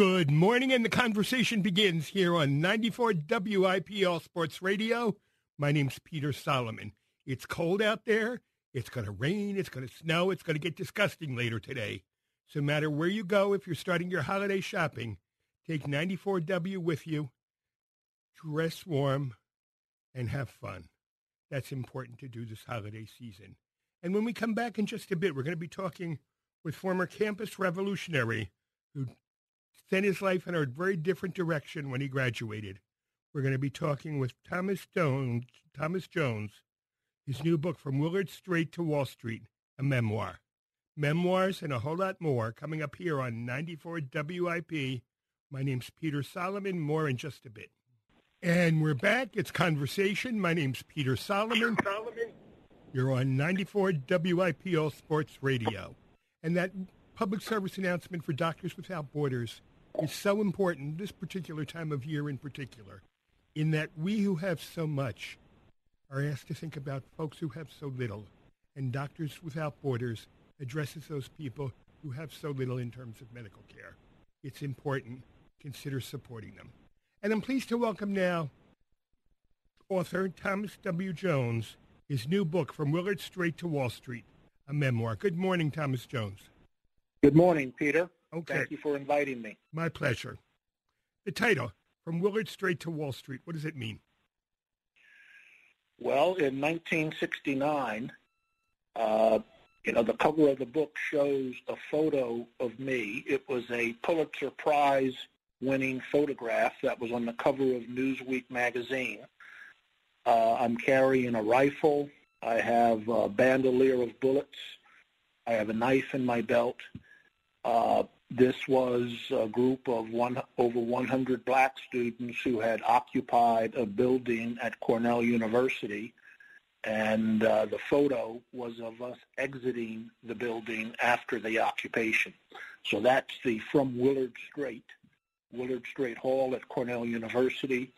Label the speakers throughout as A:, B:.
A: Good morning, and the conversation begins here on 94 WIPL Sports Radio. My name's Peter Solomon. It's cold out there. It's going to rain. It's going to snow. It's going to get disgusting later today. So no matter where you go, if you're starting your holiday shopping, take 94W with you. Dress warm and have fun. That's important to do this holiday season. And when we come back in just a bit, we're going to be talking with former campus revolutionary who sent his life in a very different direction when he graduated. We're going to be talking with Thomas Jones, Thomas Jones, his new book, From Willard Straight to Wall Street, a memoir. Memoirs and a whole lot more coming up here on 94 WIP. My name's Peter Solomon. More in just a bit. And we're back. It's Conversation. My name's Peter Solomon. Solomon. You're on 94 WIPL Sports Radio. And that public service announcement for Doctors Without Borders is so important this particular time of year in particular, in that we who have so much are asked to think about folks who have so little, and Doctors Without Borders addresses those people who have so little in terms of medical care. It's important. Consider supporting them. And I'm pleased to welcome now author Thomas W. Jones, his new book, From Willard Straight to Wall Street, a memoir. Good morning, Thomas Jones.
B: Good morning, Peter.
A: Okay.
B: Thank you for inviting me.
A: My pleasure. The title, From Willard Straight to Wall Street, what does it mean?
B: Well, in 1969, uh, you know, the cover of the book shows a photo of me. It was a Pulitzer Prize winning photograph that was on the cover of Newsweek magazine. Uh, I'm carrying a rifle. I have a bandolier of bullets. I have a knife in my belt. Uh, this was a group of one, over 100 black students who had occupied a building at Cornell University, and uh, the photo was of us exiting the building after the occupation. So that's the From Willard Straight, Willard Straight Hall at Cornell University,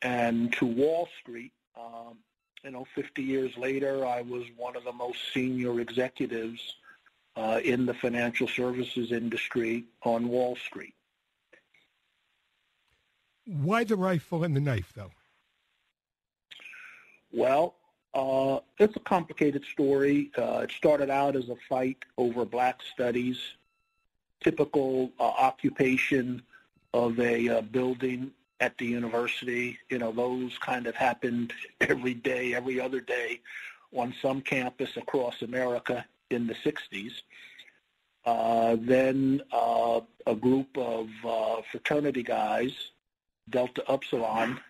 B: and to Wall Street. Um, you know, 50 years later, I was one of the most senior executives uh, in the financial services industry on Wall Street.
A: Why the rifle and the knife, though?
B: Well, uh, it's a complicated story. Uh, it started out as a fight over black studies, typical uh, occupation of a uh, building at the university. You know, those kind of happened every day, every other day on some campus across America in the 60s. Uh, then uh, a group of uh, fraternity guys, Delta Upsilon,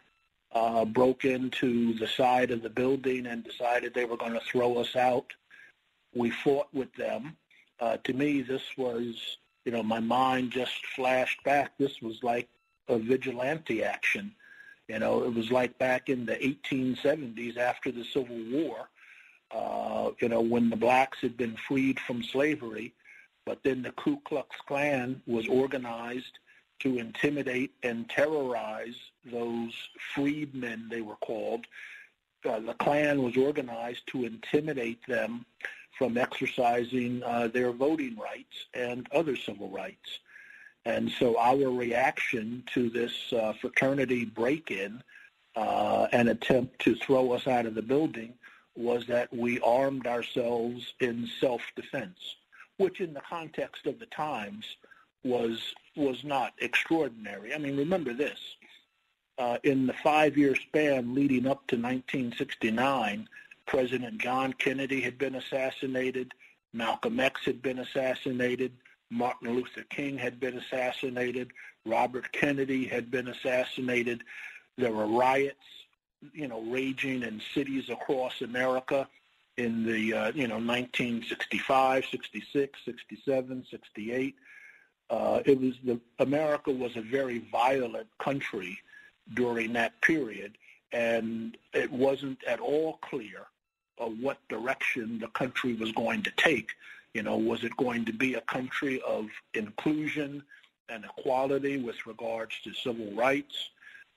B: uh, broke into the side of the building and decided they were going to throw us out. We fought with them. Uh, to me, this was, you know, my mind just flashed back. This was like a vigilante action. You know, it was like back in the 1870s after the Civil War uh, you know, when the blacks had been freed from slavery, but then the Ku Klux Klan was organized to intimidate and terrorize those freedmen, they were called. Uh, the Klan was organized to intimidate them from exercising uh, their voting rights and other civil rights. And so our reaction to this uh, fraternity break-in uh, and attempt to throw us out of the building was that we armed ourselves in self-defense, which in the context of the times was was not extraordinary. I mean, remember this. Uh, in the five-year span leading up to 1969, President John Kennedy had been assassinated, Malcolm X had been assassinated, Martin Luther King had been assassinated, Robert Kennedy had been assassinated. There were riots you know, raging in cities across America in the, uh, you know, 1965, 66, 67, 68. Uh, it was the America was a very violent country during that period, and it wasn't at all clear of what direction the country was going to take. You know, was it going to be a country of inclusion and equality with regards to civil rights?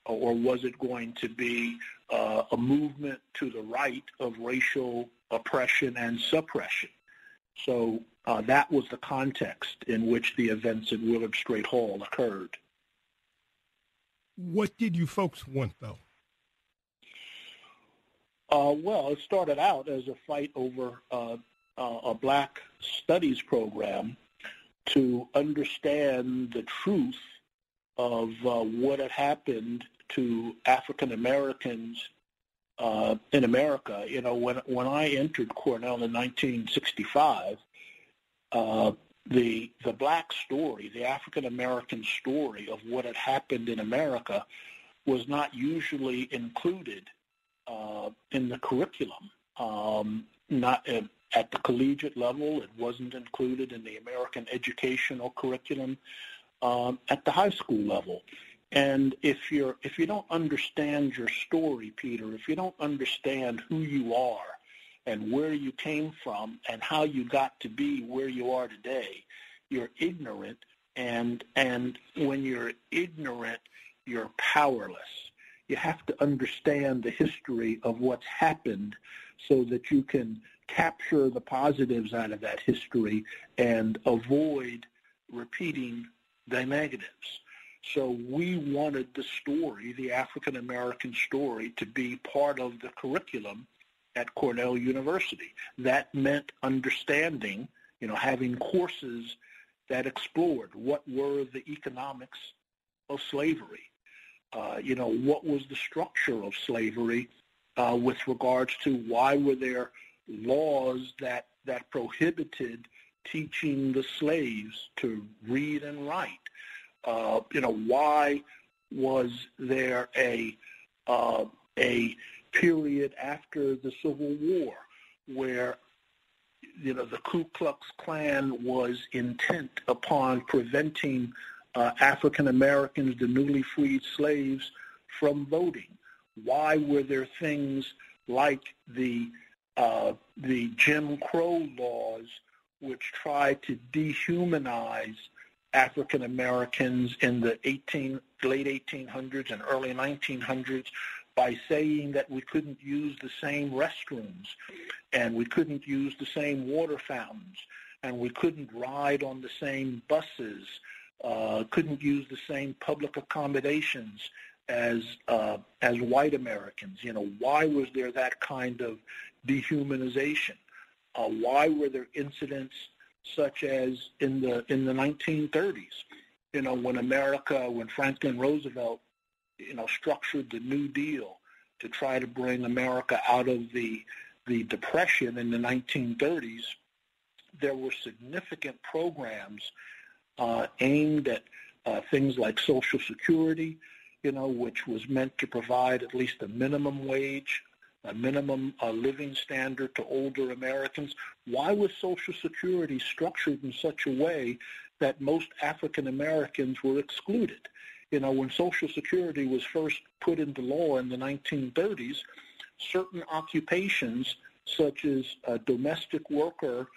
B: Or was it going to be uh, a movement to the right of racial oppression and suppression? So Uh, that was the context in which the events at Willard Straight Hall occurred.
A: What did you folks want, though?
B: Uh, well, it started out as a fight over uh, uh, a black studies program to understand the truth of uh, what had happened to African Americans uh, in America. You know, when when I entered Cornell in 1965, uh, the the black story, the African American story of what had happened in America, was not usually included uh, in the curriculum. Um, not uh, at the collegiate level, it wasn't included in the American educational curriculum. Um, at the high school level, and if you're if you don't understand your story, Peter, if you don't understand who you are and where you came from and how you got to be where you are today, you're ignorant and and when you're ignorant, you're powerless you have to understand the history of what's happened so that you can capture the positives out of that history and avoid repeating the negatives. So we wanted the story, the African American story, to be part of the curriculum at Cornell University. That meant understanding, you know, having courses that explored what were the economics of slavery, uh, you know, what was the structure of slavery uh, with regards to why were there laws that, that prohibited teaching the slaves to read and write? Uh, you know, why was there a, uh, a period after the Civil War where you know, the Ku Klux Klan was intent upon preventing uh, African Americans, the newly freed slaves, from voting? Why were there things like the uh, the Jim Crow laws, which tried to dehumanize African Americans in the 18, late 1800s and early 1900s by saying that we couldn't use the same restrooms and we couldn't use the same water fountains and we couldn't ride on the same buses uh, couldn't use the same public accommodations as uh, as white Americans. You know, why was there that kind of dehumanization? Uh, why were there incidents such as in the in the 1930s? You know, when America, when Franklin Roosevelt, you know, structured the New Deal to try to bring America out of the the depression in the 1930s, there were significant programs uh, aimed at uh, things like Social Security, you know, which was meant to provide at least a minimum wage, a minimum uh, living standard to older Americans. Why was Social Security structured in such a way that most African Americans were excluded? You know, when Social Security was first put into law in the 1930s, certain occupations such as a domestic worker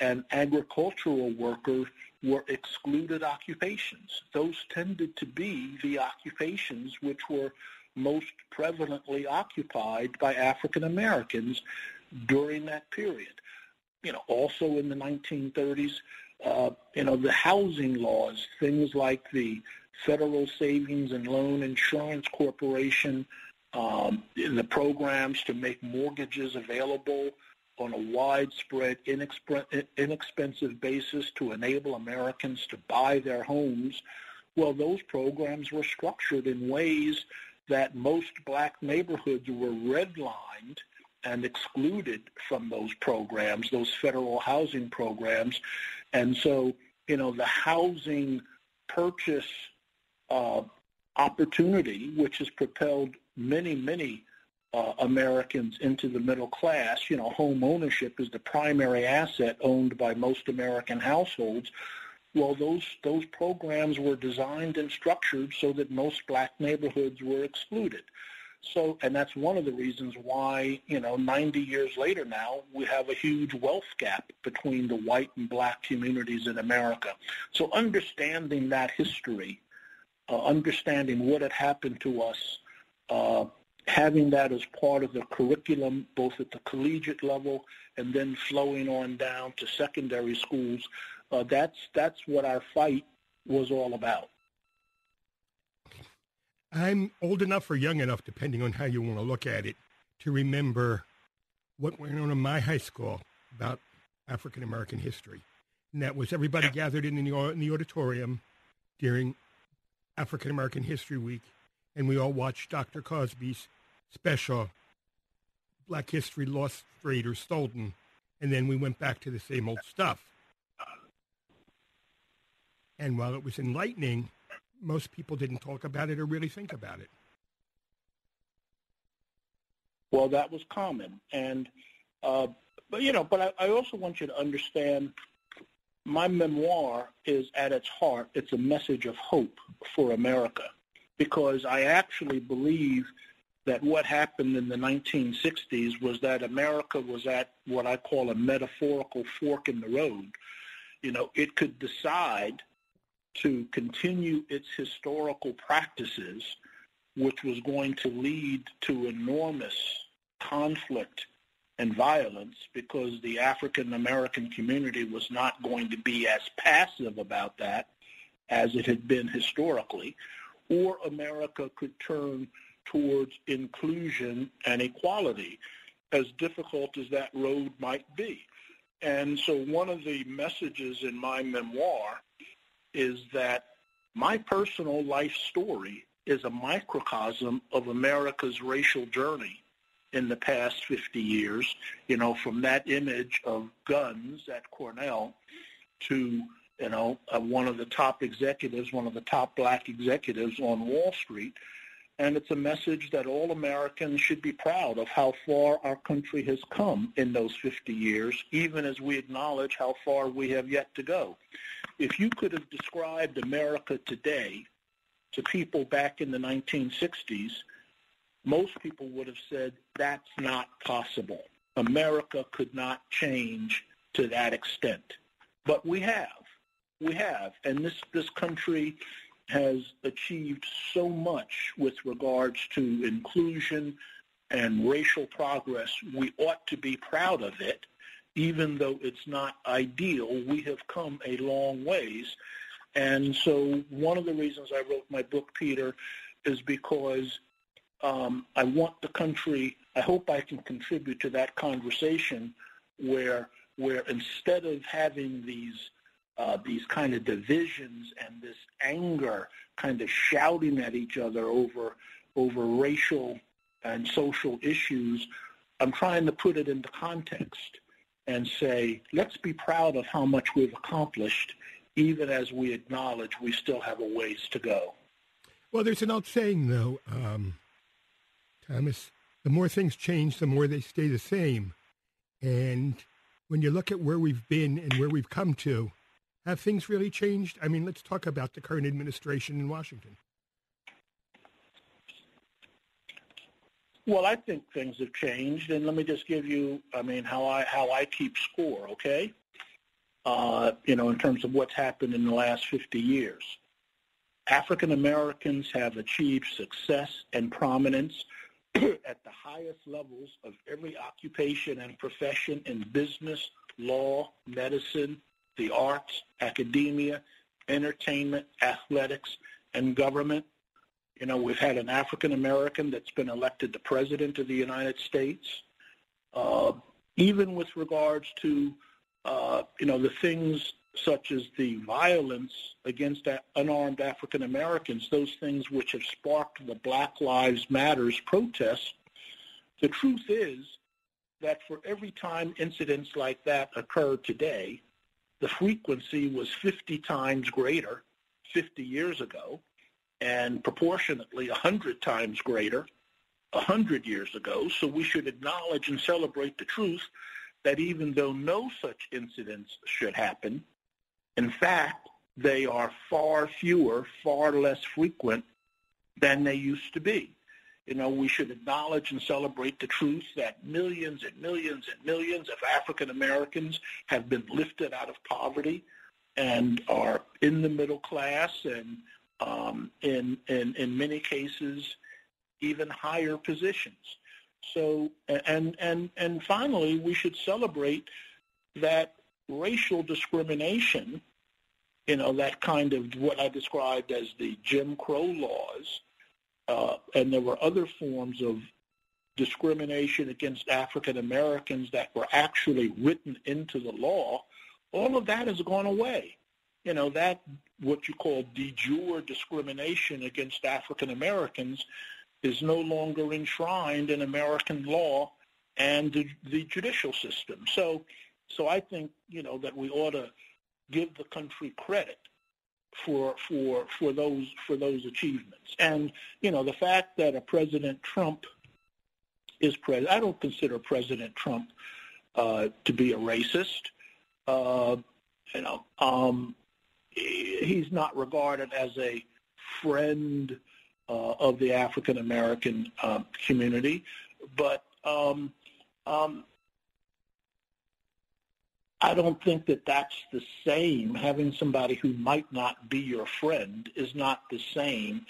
B: and agricultural worker were excluded occupations. Those tended to be the occupations which were most prevalently occupied by African Americans during that period. You know, also in the 1930s, uh, you know, the housing laws, things like the Federal Savings and Loan Insurance Corporation, um, the programs to make mortgages available on a widespread, inexpensive basis to enable Americans to buy their homes, well, those programs were structured in ways that most black neighborhoods were redlined and excluded from those programs, those federal housing programs. And so, you know, the housing purchase uh, opportunity, which has propelled many, many uh, Americans into the middle class. You know, home ownership is the primary asset owned by most American households. Well, those those programs were designed and structured so that most black neighborhoods were excluded. So, and that's one of the reasons why, you know, 90 years later now, we have a huge wealth gap between the white and black communities in America. So understanding that history, uh, understanding what had happened to us, uh, having that as part of the curriculum, both at the collegiate level and then flowing on down to secondary schools, uh, that's that's what our fight was all about.
A: I'm old enough or young enough, depending on how you want to look at it, to remember what went on in my high school about African American history. And that was everybody gathered in the, in the auditorium during African American History Week, and we all watched Dr. Cosby's special, Black History Lost, Strayed, or Stolen, and then we went back to the same old stuff. And while it was enlightening, most people didn't talk about it or really think about it.
B: Well, that was common, and uh, but you know, but I, I also want you to understand. My memoir is at its heart, it's a message of hope for America because I actually believe that what happened in the 1960s was that America was at what I call a metaphorical fork in the road. You know, it could decide to continue its historical practices, which was going to lead to enormous conflict and violence because the African American community was not going to be as passive about that as it had been historically, or America could turn towards inclusion and equality, as difficult as that road might be. And so one of the messages in my memoir is that my personal life story is a microcosm of America's racial journey in the past 50 years, you know, from that image of guns at Cornell to, you know, uh, one of the top executives, one of the top black executives on Wall Street. And it's a message that all Americans should be proud of how far our country has come in those 50 years, even as we acknowledge how far we have yet to go. If you could have described America today to people back in the 1960s, most people would have said that's not possible. America could not change to that extent. But we have. We have. And this, this country has achieved so much with regards to inclusion and racial progress. We ought to be proud of it even though it's not ideal, we have come a long ways. And so one of the reasons I wrote my book, Peter, is because um, I want the country, I hope I can contribute to that conversation where, where instead of having these, uh, these kind of divisions and this anger kind of shouting at each other over, over racial and social issues, I'm trying to put it into context and say, let's be proud of how much we've accomplished, even as we acknowledge we still have a ways to go.
A: Well, there's an old saying, though, um, Thomas, the more things change, the more they stay the same. And when you look at where we've been and where we've come to, have things really changed? I mean, let's talk about the current administration in Washington.
B: Well, I think things have changed, and let me just give you, I mean, how I how I keep score, okay? Uh, you know, in terms of what's happened in the last 50 years. African Americans have achieved success and prominence at the highest levels of every occupation and profession in business, law, medicine, the arts, academia, entertainment, athletics, and government. You know, we've had an African American that's been elected the president of the United States. Uh, even with regards to, uh, you know, the things such as the violence against unarmed African Americans, those things which have sparked the Black Lives Matters protests, the truth is that for every time incidents like that occur today, the frequency was 50 times greater 50 years ago and proportionately 100 times greater 100 years ago. So we should acknowledge and celebrate the truth that even though no such incidents should happen, in fact, they are far fewer, far less frequent than they used to be. You know, we should acknowledge and celebrate the truth that millions and millions and millions of African Americans have been lifted out of poverty and are in the middle class and um, in, in, in many cases even higher positions. So, and, and, and finally, we should celebrate that racial discrimination, you know, that kind of what I described as the Jim Crow laws, uh, and there were other forms of discrimination against African Americans that were actually written into the law, all of that has gone away. You know, that what you call de jure discrimination against African Americans is no longer enshrined in American law and the, the judicial system. So, so I think you know that we ought to give the country credit for for for those for those achievements. And you know the fact that a President Trump is president, I don't consider President Trump uh, to be a racist. Uh, you know, um, he's not regarded as a friend uh, of the African American uh, community, but um, um, I don't think that that's the same. Having somebody who might not be your friend is not the same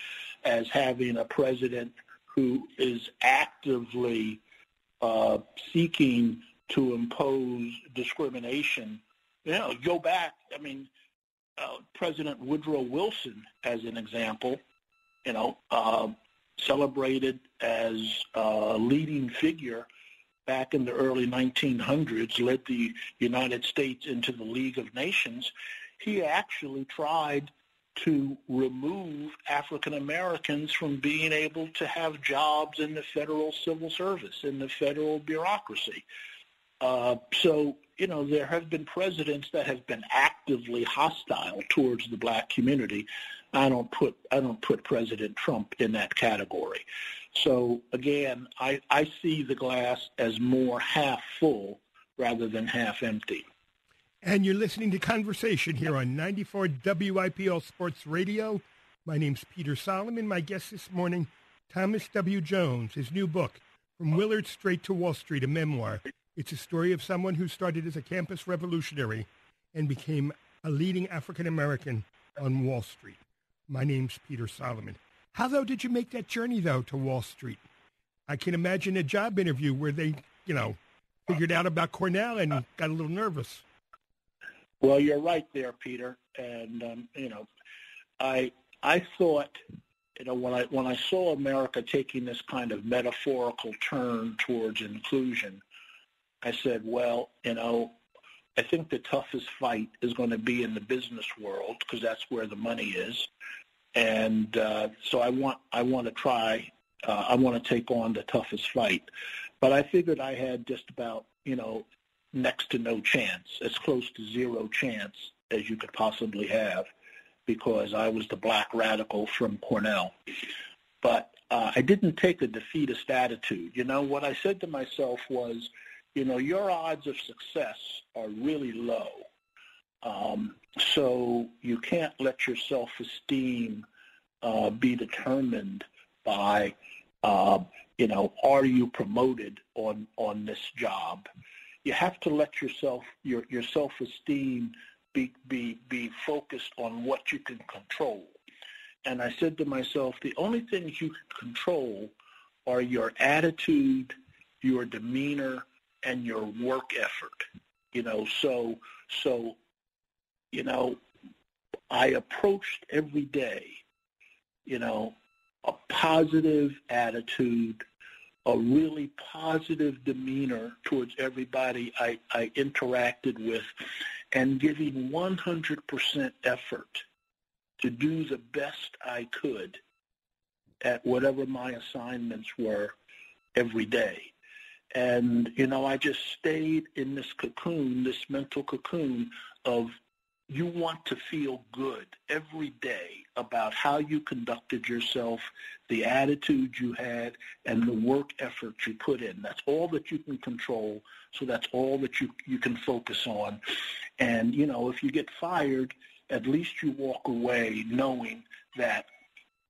B: as having a president who is actively uh, seeking to impose discrimination. You know, go back. I mean, uh, President Woodrow Wilson, as an example, you know, uh, celebrated as a leading figure back in the early 1900s, led the United States into the League of Nations. He actually tried to remove African Americans from being able to have jobs in the federal civil service, in the federal bureaucracy. Uh, so, you know, there have been presidents that have been actively hostile towards the black community. I don't put I don't put President Trump in that category. So again, I, I see the glass as more half full rather than half empty.
A: And you're listening to Conversation here on 94 WIPL Sports Radio. My name's Peter Solomon. My guest this morning, Thomas W. Jones. His new book, From Willard Straight to Wall Street, a memoir. It's a story of someone who started as a campus revolutionary and became a leading African American on Wall Street. My name's Peter Solomon. How, though, did you make that journey, though, to Wall Street? I can imagine a job interview where they, you know, figured out about Cornell and got a little nervous.
B: Well, you're right there, Peter. And, um, you know, I, I thought, you know, when I, when I saw America taking this kind of metaphorical turn towards inclusion, I said, well, you know, I think the toughest fight is going to be in the business world because that's where the money is. And uh, so I want I want to try uh, I want to take on the toughest fight. But I figured I had just about you know next to no chance, as close to zero chance as you could possibly have, because I was the black radical from Cornell. But uh, I didn't take a defeatist attitude. You know, what I said to myself was, you know, your odds of success are really low. Um, so you can't let your self-esteem uh, be determined by, uh, you know, are you promoted on on this job? You have to let yourself your your self-esteem be be be focused on what you can control. And I said to myself, the only things you can control are your attitude, your demeanor, and your work effort. You know, so so you know, I approached every day, you know, a positive attitude, a really positive demeanor towards everybody I, I interacted with, and giving 100% effort to do the best I could at whatever my assignments were every day. And, you know, I just stayed in this cocoon, this mental cocoon of you want to feel good every day about how you conducted yourself, the attitude you had, and the work effort you put in. That's all that you can control, so that's all that you, you can focus on. And, you know, if you get fired, at least you walk away knowing that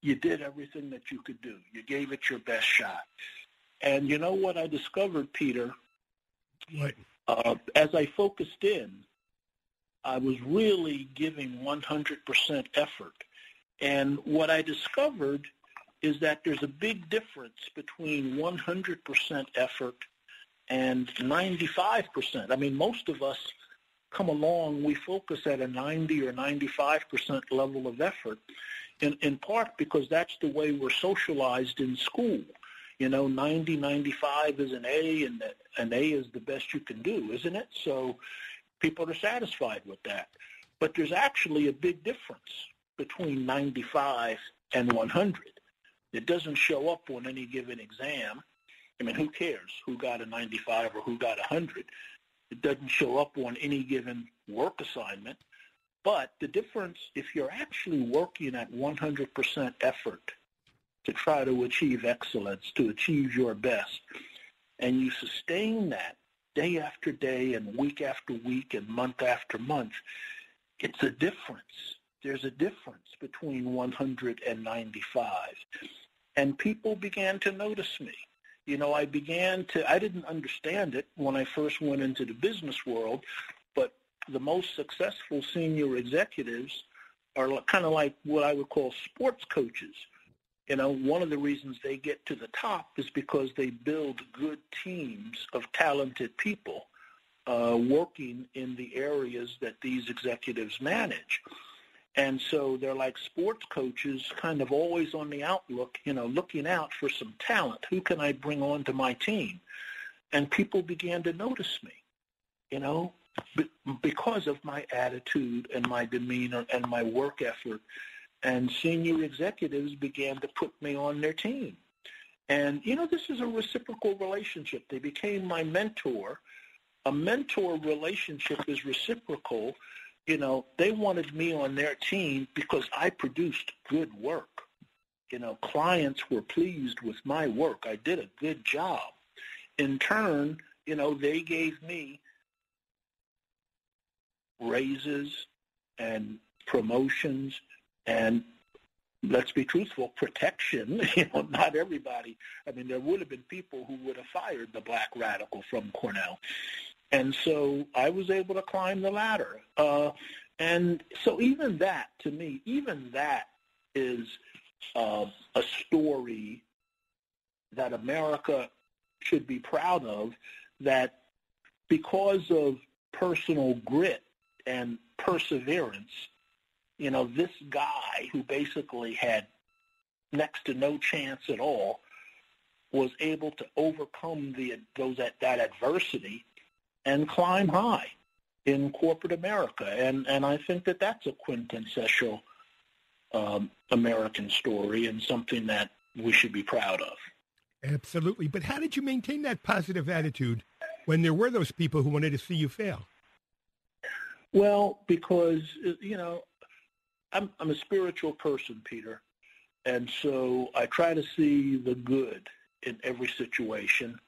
B: you did everything that you could do. You gave it your best shot. And you know what I discovered, Peter?
A: What?
B: Uh, as I focused in, I was really giving 100% effort. And what I discovered is that there's a big difference between 100% effort and 95%. I mean, most of us come along, we focus at a 90 or 95% level of effort, in, in part because that's the way we're socialized in school. You know, 90, 95 is an A, and an A is the best you can do, isn't it? So people are satisfied with that. But there's actually a big difference between 95 and 100. It doesn't show up on any given exam. I mean, who cares who got a 95 or who got a 100? It doesn't show up on any given work assignment. But the difference, if you're actually working at 100% effort to try to achieve excellence, to achieve your best, and you sustain that day after day and week after week and month after month, it's a difference. There's a difference between 100 and 95. And people began to notice me you know, I began to, I didn't understand it when I first went into the business world, but the most successful senior executives are kind of like what I would call sports coaches. You know, one of the reasons they get to the top is because they build good teams of talented people uh, working in the areas that these executives manage. And so they're like sports coaches, kind of always on the outlook, you know, looking out for some talent. Who can I bring on to my team? And people began to notice me, you know, because of my attitude and my demeanor and my work effort. And senior executives began to put me on their team. And, you know, this is a reciprocal relationship. They became my mentor. A mentor relationship is reciprocal you know, they wanted me on their team because I produced good work. You know, clients were pleased with my work. I did a good job. In turn, you know, they gave me raises and promotions and let's be truthful, protection. You know, not everybody. I mean, there would have been people who would have fired the black radical from Cornell. And so I was able to climb the ladder. Uh, and so even that, to me, even that is uh, a story that America should be proud of, that because of personal grit and perseverance, you know, this guy who basically had next to no chance at all was able to overcome the those that, that adversity and climb high in corporate America. And, and I think that that's a quintessential um, American story and something that we should be proud of.
A: Absolutely. But how did you maintain that positive attitude when there were those people who wanted to see you fail?
B: Well, because, you know, I'm, I'm a spiritual person, Peter. And so I try to see the good in every situation.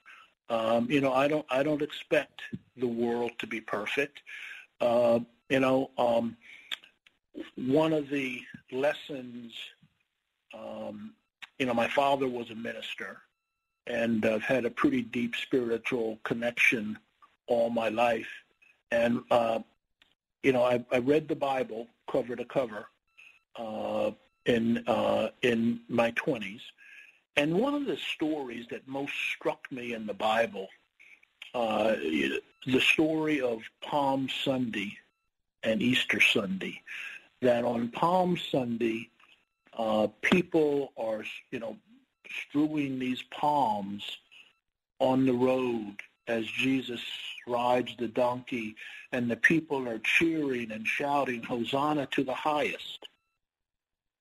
B: Um, you know, I don't I don't expect the world to be perfect. Uh, you know, um, one of the lessons, um, you know, my father was a minister, and I've had a pretty deep spiritual connection all my life. And uh, you know, I, I read the Bible cover to cover uh, in uh, in my twenties, and one of the stories that most struck me in the Bible, uh, the story of Palm Sunday and Easter Sunday, that on Palm Sunday, uh, people are, you know, strewing these palms on the road as Jesus rides the donkey, and the people are cheering and shouting, Hosanna to the highest.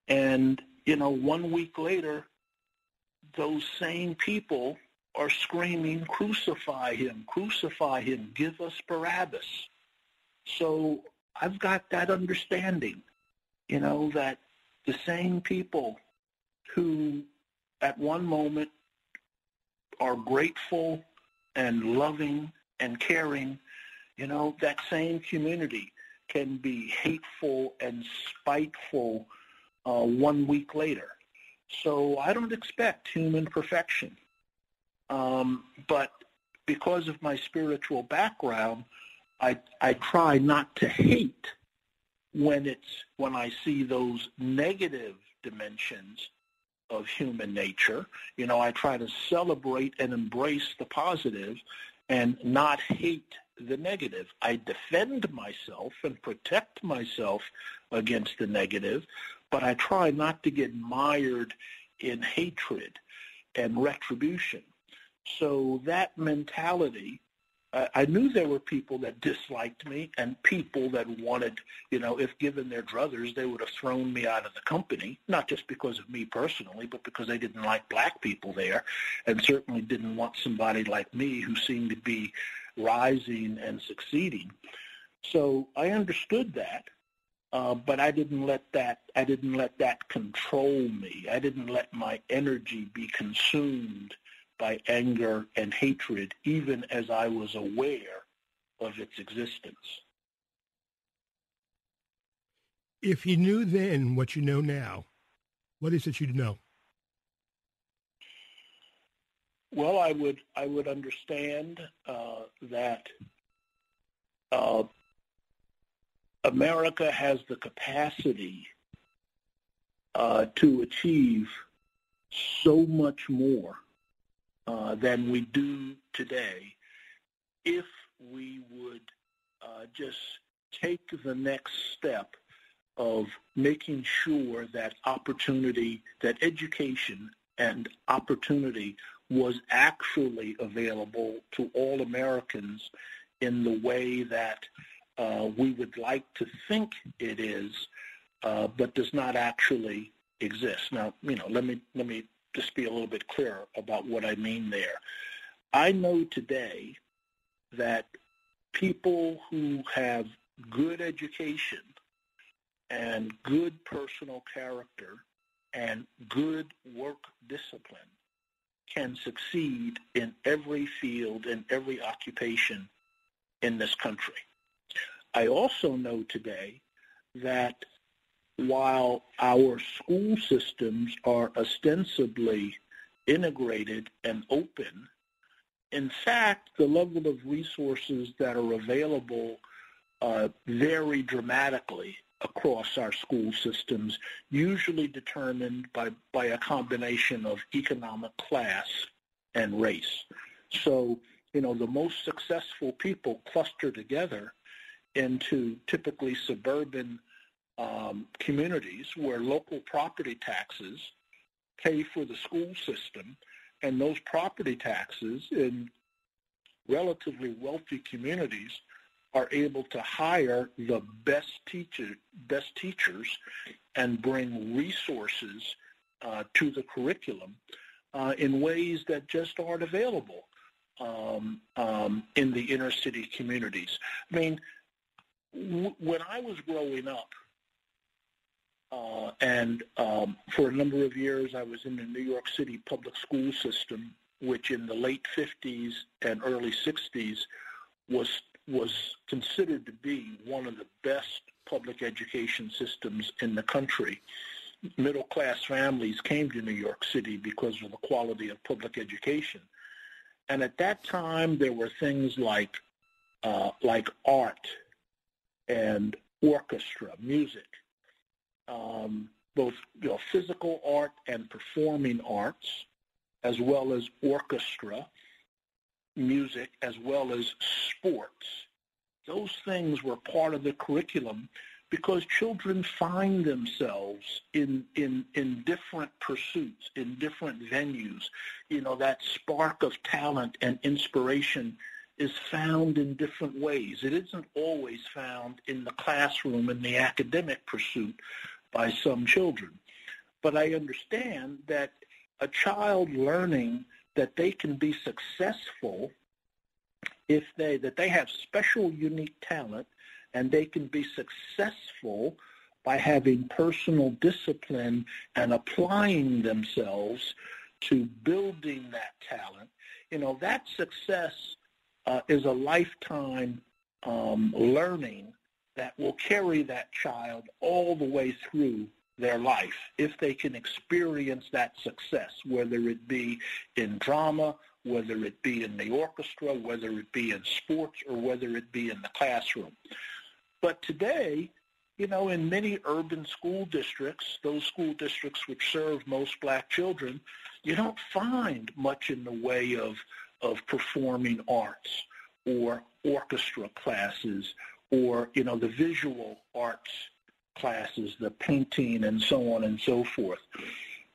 B: And, you know, one week later, those same people are screaming, crucify him, crucify him, give us Barabbas. So I've got that understanding, you know, that the same people who at one moment are grateful and loving and caring, you know, that same community can be hateful and spiteful uh, one week later. So I don't expect human perfection. Um, but because of my spiritual background, I, I try not to hate when it's when I see those negative dimensions of human nature. You know, I try to celebrate and embrace the positive and not hate the negative. I defend myself and protect myself against the negative, but I try not to get mired in hatred and retribution. So that mentality I knew there were people that disliked me and people that wanted, you know, if given their druthers, they would have thrown me out of the company, not just because of me personally, but because they didn't like black people there and certainly didn't want somebody like me who seemed to be rising and succeeding. So I understood that, uh, but I didn't let that I didn't let that control me. I didn't let my energy be consumed by anger and hatred, even as I was aware of its existence.
A: If you knew then what you know now, what is it you know?
B: Well, I would I would understand uh, that uh, America has the capacity uh, to achieve so much more uh, than we do today if we would uh, just take the next step of making sure that opportunity, that education and opportunity was actually available to all Americans in the way that uh, we would like to think it is, uh, but does not actually exist. Now, you know, let me let me just be a little bit clearer about what I mean there. I know today that people who have good education and good personal character and good work discipline can succeed in every field and every occupation in this country. I also know today that while our school systems are ostensibly integrated and open, in fact, the level of resources that are available uh, vary dramatically across our school systems, usually determined by, by a combination of economic class and race. So, you know, the most successful people cluster together into typically suburban um, communities where local property taxes pay for the school system, and those property taxes in relatively wealthy communities are able to hire the best teacher, best teachers and bring resources uh, to the curriculum uh, in ways that just aren't available um, um, in the inner city communities. I mean, w- when I was growing up, uh, and um, for a number of years, I was in the New York City public school system, which in the late 50s and early 60s was was considered to be one of the best public education systems in the country. Middle class families came to New York City because of the quality of public education. And at that time, there were things like uh, like art and orchestra, music, um, both you know, physical art and performing arts, as well as orchestra, music, as well as sports. Those things were part of the curriculum because children find themselves in, in, in different pursuits, in different venues. You know, that spark of talent and inspiration is found in different ways. It isn't always found in the classroom in the academic pursuit, by some children. But I understand that a child learning that they can be successful if they that they have special unique talent and they can be successful by having personal discipline and applying themselves to building that talent you know that success uh, is a lifetime um, learning that will carry that child all the way through their life if they can experience that success, whether it be in drama, whether it be in the orchestra, whether it be in sports, or whether it be in the classroom. But today, you know, in many urban school districts, those school districts which serve most black children, you don't find much in the way of, of performing arts or orchestra classes or, you know, the visual arts classes, the painting and so on and so forth.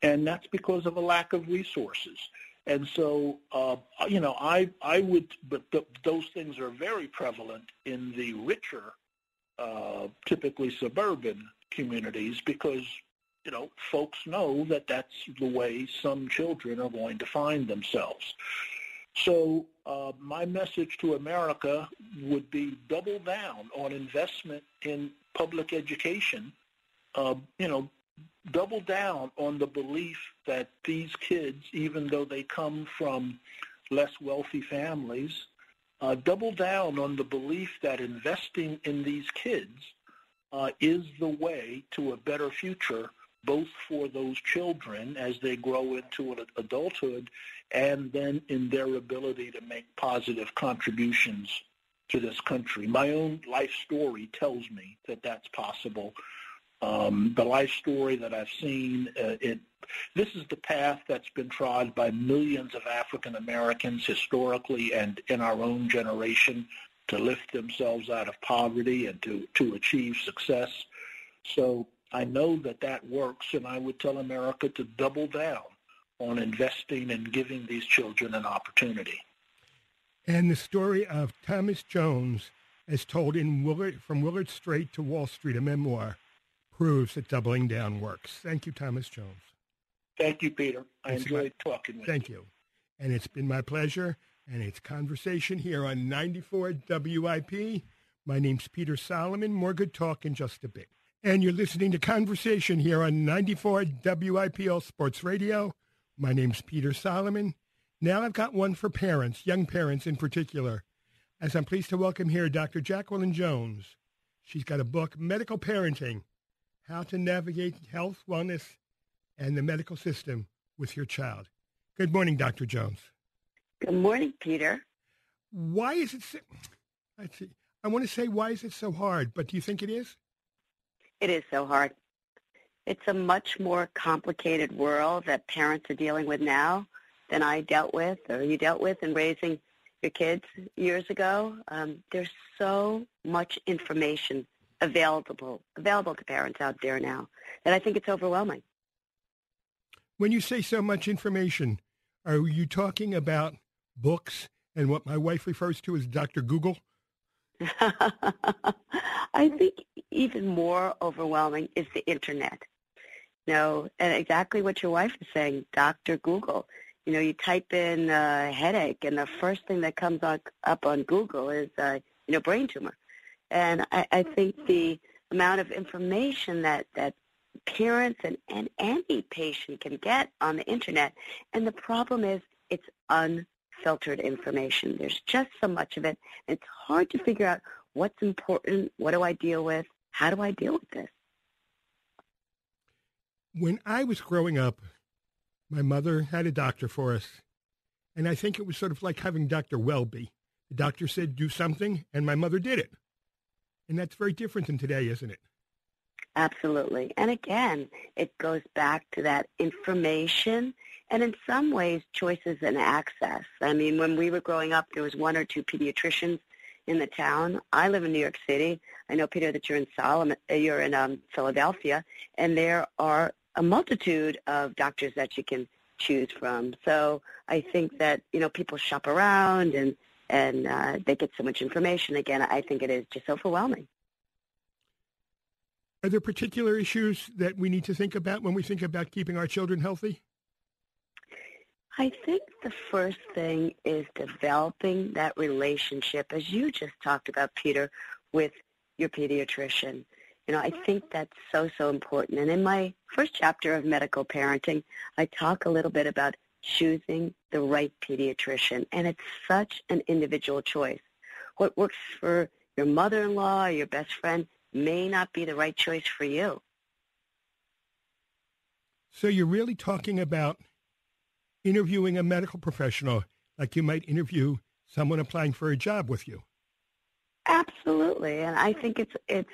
B: And that's because of a lack of resources. And so, uh, you know, I, I would, but those things are very prevalent in the richer, uh, typically suburban communities because, you know, folks know that that's the way some children are going to find themselves. So uh, my message to America would be double down on investment in public education. Uh, you know, double down on the belief that these kids, even though they come from less wealthy families, uh, double down on the belief that investing in these kids uh, is the way to a better future, both for those children as they grow into adulthood and then in their ability to make positive contributions to this country. My own life story tells me that that's possible. Um, the life story that I've seen, uh, it this is the path that's been trod by millions of African Americans historically and in our own generation to lift themselves out of poverty and to, to achieve success. So I know that that works, and I would tell America to double down on investing and giving these children an opportunity.
A: And the story of Thomas Jones, as told in Willard, From Willard Straight to Wall Street, a memoir, proves that doubling down works. Thank you, Thomas Jones.
B: Thank you, Peter. I it's enjoyed my, talking with
A: thank
B: you.
A: Thank you. And it's been my pleasure. And it's conversation here on 94 WIP. My name's Peter Solomon. More good talk in just a bit. And you're listening to Conversation here on 94 WIPL Sports Radio. My name's Peter Solomon. Now I've got one for parents, young parents in particular, as I'm pleased to welcome here Dr. Jacqueline Jones. She's got a book, Medical Parenting, How to Navigate Health, Wellness, and the Medical System with Your Child. Good morning, Dr. Jones.
C: Good morning, Peter.
A: Why is it so, let's see, I want to say why is it so hard, but do you think it is?
C: It is so hard. It's a much more complicated world that parents are dealing with now than I dealt with or you dealt with in raising your kids years ago. Um, there's so much information available available to parents out there now that I think it's overwhelming.
A: When you say so much information, are you talking about books and what my wife refers to as Dr. Google?
C: I think even more overwhelming is the internet. You know, and exactly what your wife is saying, Dr. Google you know, you type in uh, headache, and the first thing that comes up, on Google is, uh, you know, brain tumor. And I, I think the amount of information that, that parents and, and any patient can get on the internet, and the problem is it's unfiltered information. There's just so much of it. It's hard to figure out what's important, what do I deal with, how do I deal with this?
A: When I was growing up, my mother had a doctor for us. And I think it was sort of like having Dr. Welby. The doctor said, do something, and my mother did it. And that's very different than today, isn't it?
C: Absolutely. And again, it goes back to that information and in some ways choices and access. I mean, when we were growing up, there was one or two pediatricians in the town. I live in New York City. I know, Peter, that you're in Solomon, uh, you're in um, Philadelphia, and there are a multitude of doctors that you can choose from. So I think that you know people shop around and and uh, they get so much information. Again, I think it is just overwhelming.
A: Are there particular issues that we need to think about when we think about keeping our children healthy?
C: I think the first thing is developing that relationship, as you just talked about, Peter, with your pediatrician. You know, I think that's so, so important. And in my first chapter of medical parenting, I talk a little bit about choosing the right pediatrician. And it's such an individual choice. What works for your mother-in-law or your best friend may not be the right choice for you.
A: So you're really talking about interviewing a medical professional like you might interview someone applying for a job with you.
C: Absolutely. And I think it's it's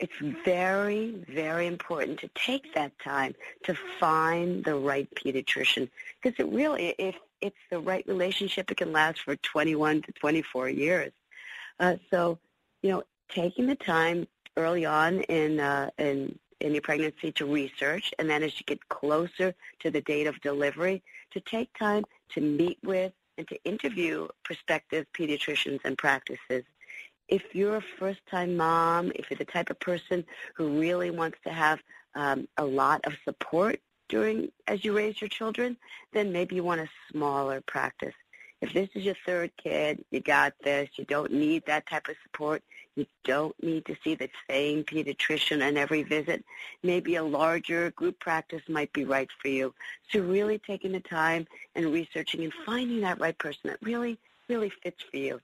C: it's very, very important to take that time to find the right pediatrician because it really, if it's the right relationship, it can last for 21 to 24 years. Uh, so, you know, taking the time early on in, uh, in in your pregnancy to research, and then as you get closer to the date of delivery, to take time to meet with and to interview prospective pediatricians and practices if you're a first-time mom, if you're the type of person who really wants to have um, a lot of support during as you raise your children, then maybe you want a smaller practice. If this is your third kid, you got this. You don't need that type of support. You don't need to see the same pediatrician on every visit. Maybe a larger group practice might be right for you. So really taking the time and researching and finding that right person that really, really fits for you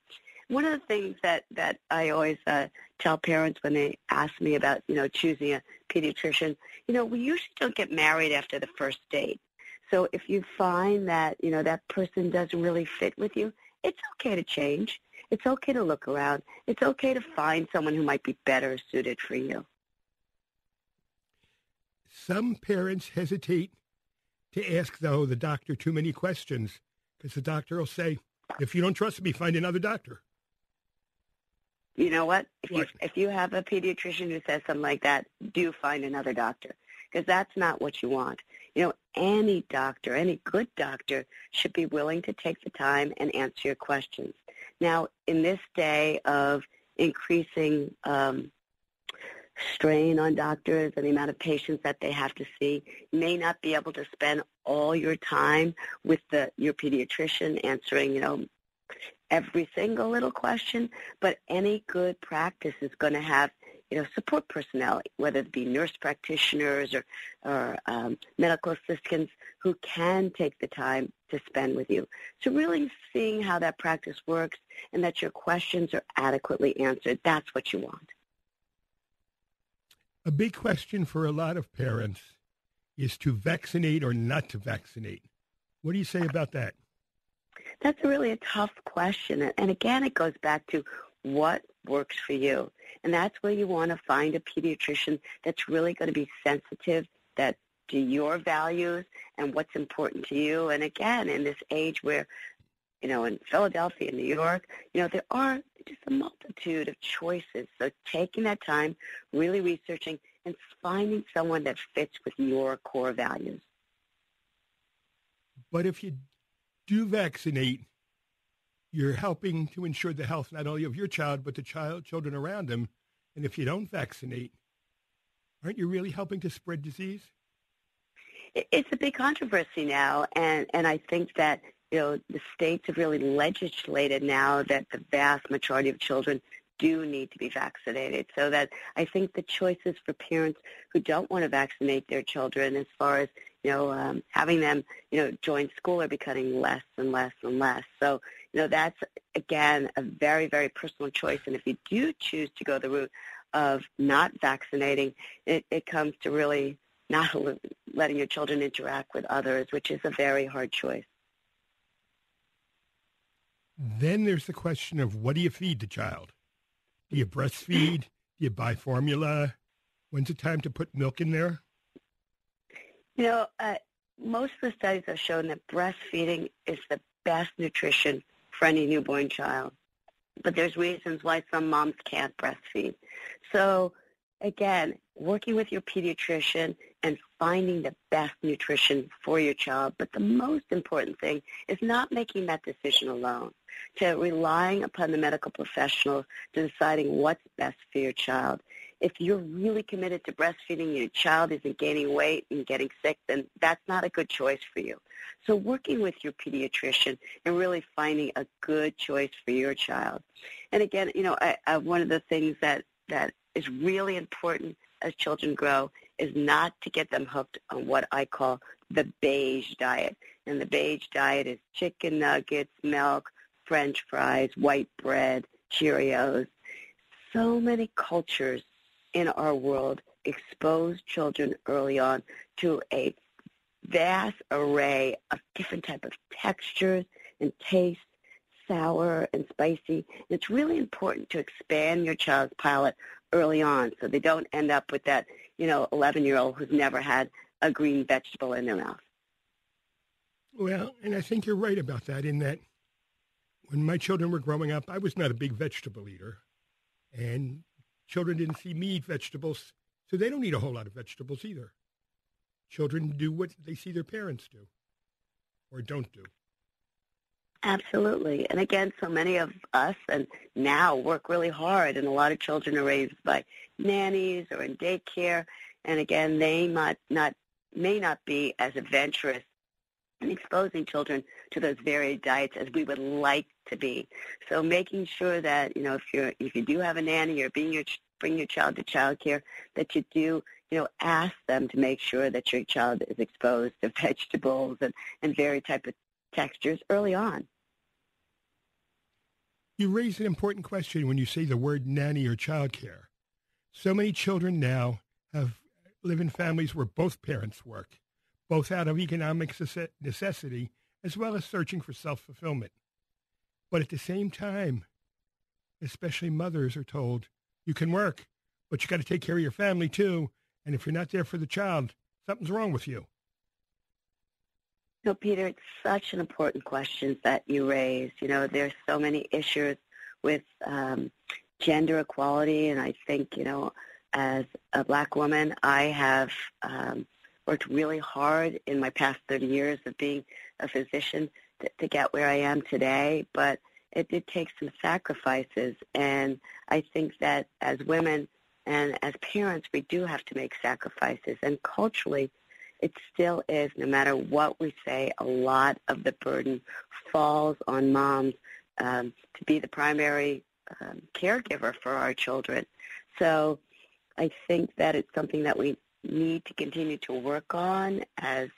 C: one of the things that that I always uh, tell parents when they ask me about you know choosing a pediatrician, you know, we usually don't get married after the first date. So if you find that you know that person doesn't really fit with you, it's okay to change. It's okay to look around. It's okay to find someone who might be better suited for you.
A: Some parents hesitate to ask, though, the doctor too many questions because the doctor will say, if you don't trust me, find another doctor
C: you know what? If you if you have a pediatrician who says something like that, do find another doctor because that's not what you want. You know, any doctor, any good doctor should be willing to take the time and answer your questions. Now, in this day of increasing um, strain on doctors and the amount of patients that they have to see, you may not be able to spend all your time with the your pediatrician answering, you know, every single little question, but any good practice is going to have you know, support personnel, whether it be nurse practitioners or, or um, medical assistants who can take the time to spend with you. So really seeing how that practice works and that your questions are adequately answered, that's what you want.
A: A big question for a lot of parents is to vaccinate or not to vaccinate. What do you say about that?
C: That's really a tough question. And again, it goes back to what works for you. And that's where you want to find a pediatrician that's really going to be sensitive that to your values and what's important to you. And again, in this age where, you know, in Philadelphia, New York, you know, there are just a multitude of choices. So taking that time, really researching, and finding someone that fits with your core values.
A: But if you do vaccinate, you're helping to ensure the health not only of your child, but the child, children around them. And if you don't vaccinate, aren't you really helping to spread disease?
C: It's a big controversy now, and, and I think that you know the states have really legislated now that the vast majority of children do need to be vaccinated. So that I think the choices for parents who don't want to vaccinate their children, as far as you know, um, having them, you know, join school are becoming less and less and less. So, you know, that's, again, a very, very personal choice. And if you do choose to go the route of not vaccinating, it, it comes to really not letting your children interact with others, which is a very hard choice.
A: Then there's the question of what do you feed the child? Do you breastfeed? do you buy formula? When's the time to put milk in there?
C: You know, uh, most of the studies have shown that breastfeeding is the best nutrition for any newborn child. But there's reasons why some moms can't breastfeed. So again, working with your pediatrician and finding the best nutrition for your child. But the most important thing is not making that decision alone, to relying upon the medical professionals to deciding what's best for your child if you're really committed to breastfeeding, and your child isn't gaining weight and getting sick, then that's not a good choice for you. So working with your pediatrician and really finding a good choice for your child. And again, you know, I, I, one of the things that, that is really important as children grow is not to get them hooked on what I call the beige diet. And the beige diet is chicken nuggets, milk, french fries, white bread, Cheerios. So many cultures in our world expose children early on to a vast array of different type of textures and tastes, sour and spicy. It's really important to expand your child's palate early on so they don't end up with that, you know, 11-year-old who's never had a green vegetable in their mouth.
A: Well, and I think you're right about that in that when my children were growing up, I was not a big vegetable eater. And children didn't see me eat vegetables, so they don't eat a whole lot of vegetables either. Children do what they see their parents do or don't do.
C: Absolutely. And again, so many of us and now work really hard and a lot of children are raised by nannies or in daycare. And again, they might not, may not be as adventurous in exposing children to those varied diets as we would like to be. So making sure that, you know, if you're, if you do have a nanny or being your, bring your child to childcare, that you do you know, ask them to make sure that your child is exposed to vegetables and, and varied type of textures early on.
A: You raise an important question when you say the word nanny or childcare. So many children now have live in families where both parents work, both out of economic necessity as well as searching for self-fulfillment. But at the same time, especially mothers are told, you can work, but you got to take care of your family too. And if you're not there for the child, something's wrong with you.
C: No, Peter, it's such an important question that you raised. You know, there's so many issues with um, gender equality, and I think, you know, as a black woman, I have um, worked really hard in my past 30 years of being a physician to, to get where I am today, but it did take some sacrifices, and I think that as women and as parents, we do have to make sacrifices, and culturally, it still is, no matter what we say, a lot of the burden falls on moms um, to be the primary um, caregiver for our children. So I think that it's something that we need to continue to work on as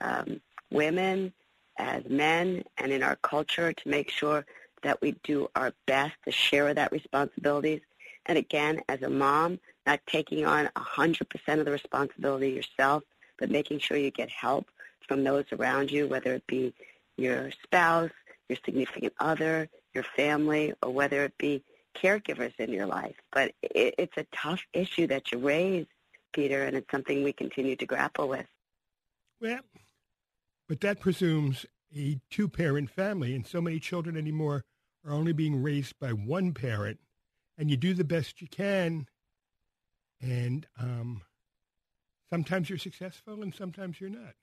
C: um, women, as men, and in our culture to make sure that we do our best to share that responsibilities. And again, as a mom, not taking on 100% of the responsibility yourself, but making sure you get help from those around you, whether it be your spouse, your significant other, your family, or whether it be caregivers in your life. But it, it's a tough issue that you raise, Peter, and it's something we continue to grapple with.
A: Well, but that presumes a two-parent family, and so many children anymore are only being raised by one parent, and you do the best you can, and um, sometimes you're successful and sometimes you're not.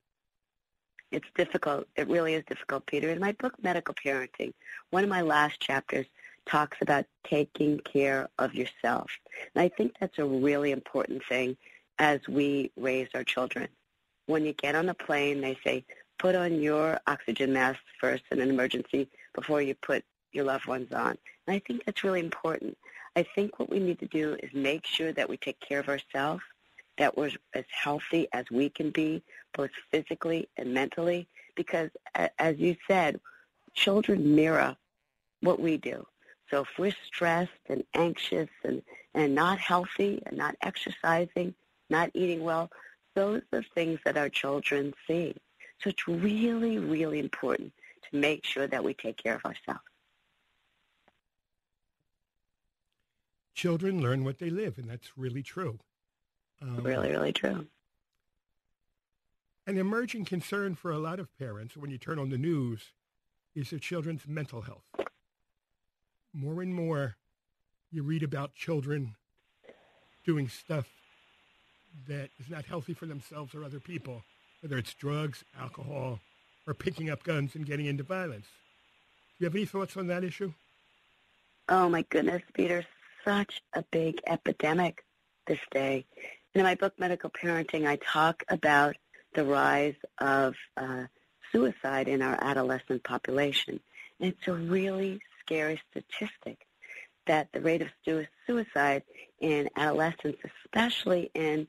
C: It's difficult. It really is difficult, Peter. In my book, Medical Parenting, one of my last chapters talks about taking care of yourself. And I think that's a really important thing as we raise our children. When you get on a plane, they say, put on your oxygen mask first in an emergency before you put your loved ones on. And I think that's really important. I think what we need to do is make sure that we take care of ourselves, that we're as healthy as we can be, both physically and mentally, because as you said, children mirror what we do. So if we're stressed and anxious and, and not healthy and not exercising, not eating well, those are things that our children see. So it's really, really important to make sure that we take care of ourselves.
A: children learn what they live, and that's really true.
C: Um, really, really true.
A: An emerging concern for a lot of parents when you turn on the news is their children's mental health. More and more, you read about children doing stuff that is not healthy for themselves or other people, whether it's drugs, alcohol, or picking up guns and getting into violence. Do you have any thoughts on that issue?
C: Oh my goodness, Peter, such a big epidemic this day. In my book, Medical Parenting, I talk about the rise of uh, suicide in our adolescent population. And it's a really scary statistic that the rate of suicide in adolescents, especially in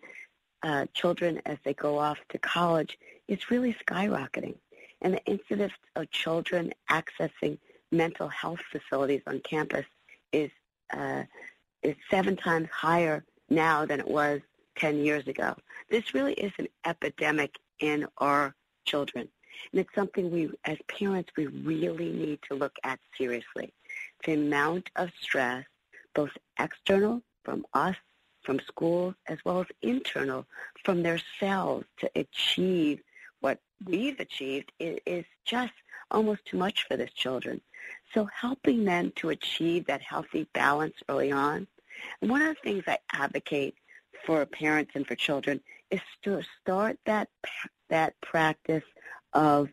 C: uh, children as they go off to college, is really skyrocketing. And the incidence of children accessing mental health facilities on campus is uh, is seven times higher now than it was 10 years ago. This really is an epidemic in our children. And it's something we, as parents, we really need to look at seriously. The amount of stress, both external from us, from schools, as well as internal from their selves to achieve what we've achieved is just almost too much for these children. So helping them to achieve that healthy balance early on. And one of the things I advocate for parents and for children is to start that that practice of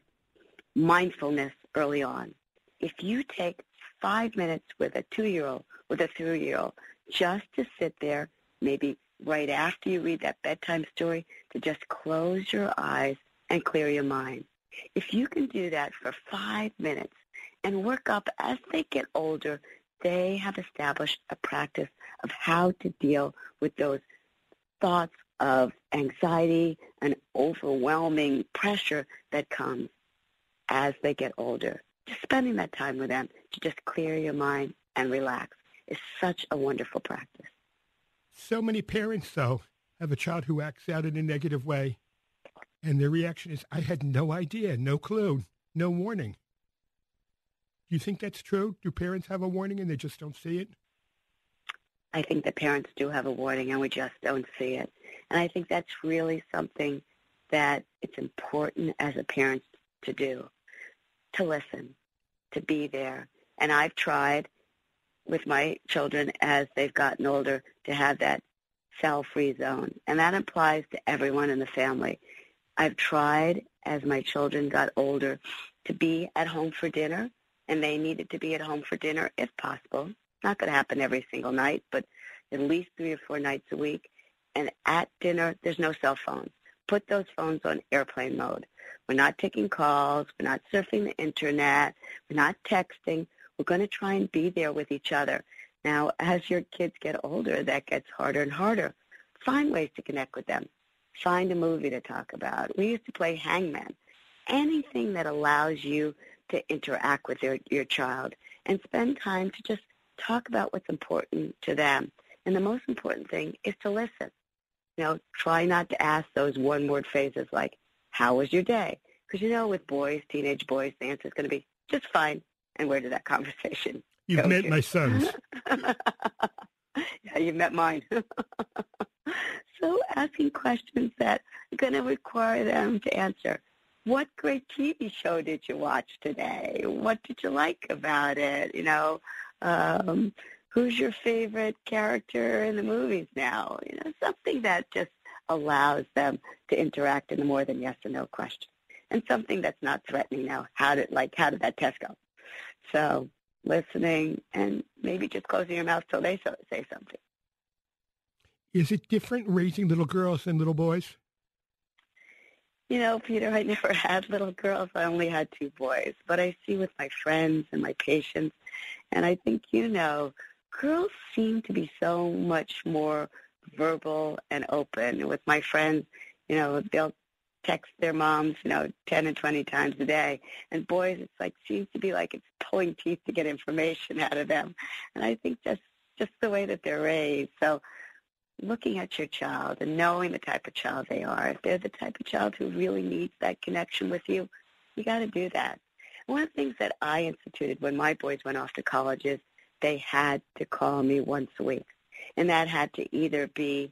C: mindfulness early on. If you take five minutes with a two-year-old, with a three-year-old, just to sit there, maybe right after you read that bedtime story, to just close your eyes and clear your mind. If you can do that for five minutes and work up as they get older, they have established a practice of how to deal with those thoughts of anxiety and overwhelming pressure that comes as they get older. Just spending that time with them to just clear your mind and relax is such a wonderful practice.
A: So many parents, though, have a child who acts out in a negative way, and their reaction is, I had no idea, no clue, no warning. Do you think that's true? Do parents have a warning and they just don't see it?
C: I think that parents do have a warning and we just don't see it. And I think that's really something that it's important as a parent to do, to listen, to be there. And I've tried with my children as they've gotten older to have that cell-free zone. And that applies to everyone in the family. I've tried as my children got older to be at home for dinner, and they needed to be at home for dinner if possible. Not going to happen every single night, but at least three or four nights a week. And at dinner, there's no cell phones. Put those phones on airplane mode. We're not taking calls. We're not surfing the internet. We're not texting. We're going to try and be there with each other. Now, as your kids get older, that gets harder and harder. Find ways to connect with them. Find a movie to talk about. We used to play hangman. Anything that allows you to interact with your, your child and spend time to just talk about what's important to them. And the most important thing is to listen. You know, try not to ask those one-word phrases like, how was your day? Because you know with boys, teenage boys, the answer is going to be just fine. And where did that conversation
A: You've met to? my sons.
C: yeah, you've met mine. so asking questions that are going to require them to answer. What great TV show did you watch today? What did you like about it? You know, um, who's your favorite character in the movies now? You know, something that just allows them to interact in a more than yes or no question, and something that's not threatening. Now, how did like how did that test go? So listening and maybe just closing your mouth till they say something.
A: Is it different raising little girls than little boys?
C: You know, Peter, I never had little girls. I only had two boys. But I see with my friends and my patients, and I think you know, girls seem to be so much more verbal and open. With my friends, you know, they'll text their moms, you know, 10 and 20 times a day. And boys, it's like, seems to be like it's pulling teeth to get information out of them. And I think just, just the way that they're raised. So looking at your child and knowing the type of child they are, if they're the type of child who really needs that connection with you, you got to do that. One of the things that I instituted when my boys went off to college is they had to call me once a week. And that had to either be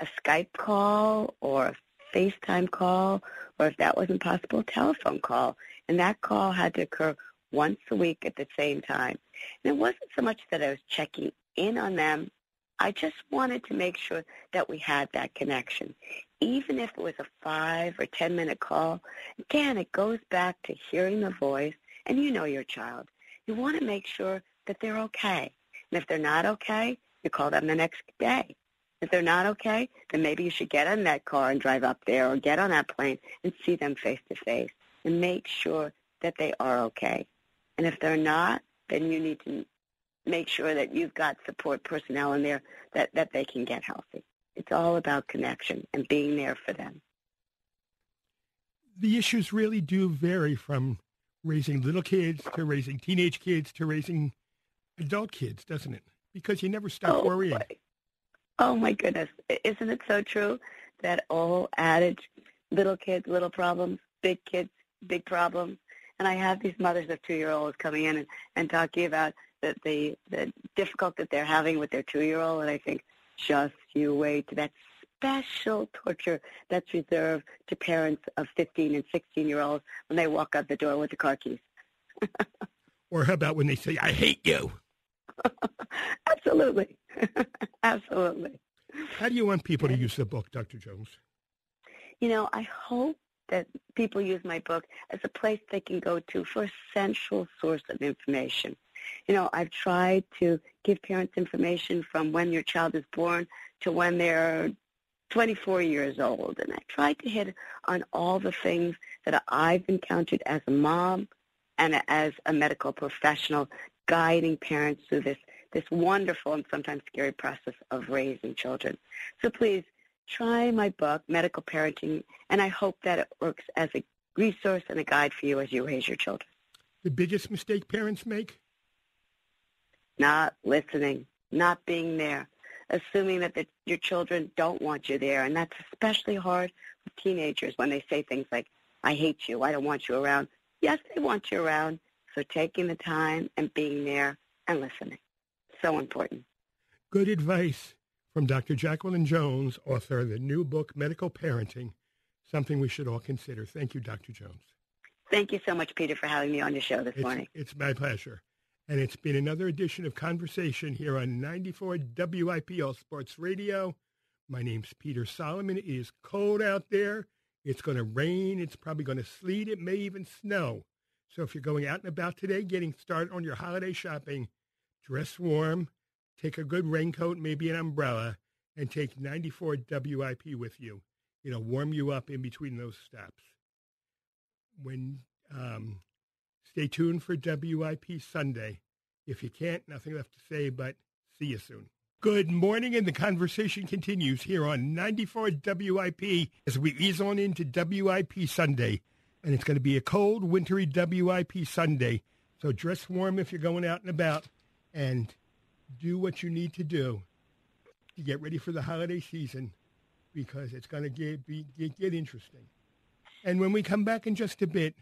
C: a Skype call or a FaceTime call, or if that wasn't possible, telephone call. And that call had to occur once a week at the same time. And it wasn't so much that I was checking in on them. I just wanted to make sure that we had that connection. Even if it was a five or ten minute call, again, it goes back to hearing the voice, and you know your child. You want to make sure that they're okay. And if they're not okay, you call them the next day. If they're not okay, then maybe you should get in that car and drive up there or get on that plane and see them face to face and make sure that they are okay. And if they're not, then you need to make sure that you've got support personnel in there that, that they can get healthy. It's all about connection and being there for them.
A: The issues really do vary from raising little kids to raising teenage kids to raising adult kids, doesn't it? Because you never stop
C: oh,
A: worrying.
C: Boy. Oh my goodness. Isn't it so true that old adage, little kids, little problems, big kids, big problems? And I have these mothers of two-year-olds coming in and, and talking about the, the, the difficult that they're having with their two-year-old. And I think, Just you wait. That special torture that's reserved to parents of 15 and 16 year olds when they walk out the door with the car keys.
A: or how about when they say, I hate you?
C: Absolutely. Absolutely.
A: How do you want people to use the book, Dr. Jones?
C: You know, I hope that people use my book as a place they can go to for a central source of information. You know, I've tried to give parents information from when your child is born to when they're 24 years old. And I tried to hit on all the things that I've encountered as a mom and as a medical professional guiding parents through this, this wonderful and sometimes scary process of raising children. So please try my book, Medical Parenting, and I hope that it works as a resource and a guide for you as you raise your children.
A: The biggest mistake parents make?
C: Not listening, not being there, assuming that the, your children don't want you there. And that's especially hard with teenagers when they say things like, I hate you, I don't want you around. Yes, they want you around. So taking the time and being there and listening. So important.
A: Good advice from Dr. Jacqueline Jones, author of the new book, Medical Parenting, something we should all consider. Thank you, Dr. Jones.
C: Thank you so much, Peter, for having me on your show this
A: it's,
C: morning.
A: It's my pleasure. And it's been another edition of Conversation here on 94 WIPL Sports Radio. My name's Peter Solomon. It is cold out there. It's going to rain. It's probably going to sleet. It may even snow. So if you're going out and about today, getting started on your holiday shopping, dress warm, take a good raincoat, maybe an umbrella, and take 94 WIP with you. It'll warm you up in between those stops. When um, Stay tuned for WIP Sunday. If you can't, nothing left to say, but see you soon. Good morning, and the conversation continues here on 94 WIP as we ease on into WIP Sunday. And it's going to be a cold, wintry WIP Sunday. So dress warm if you're going out and about and do what you need to do to get ready for the holiday season because it's going to get, be, get, get interesting. And when we come back in just a bit,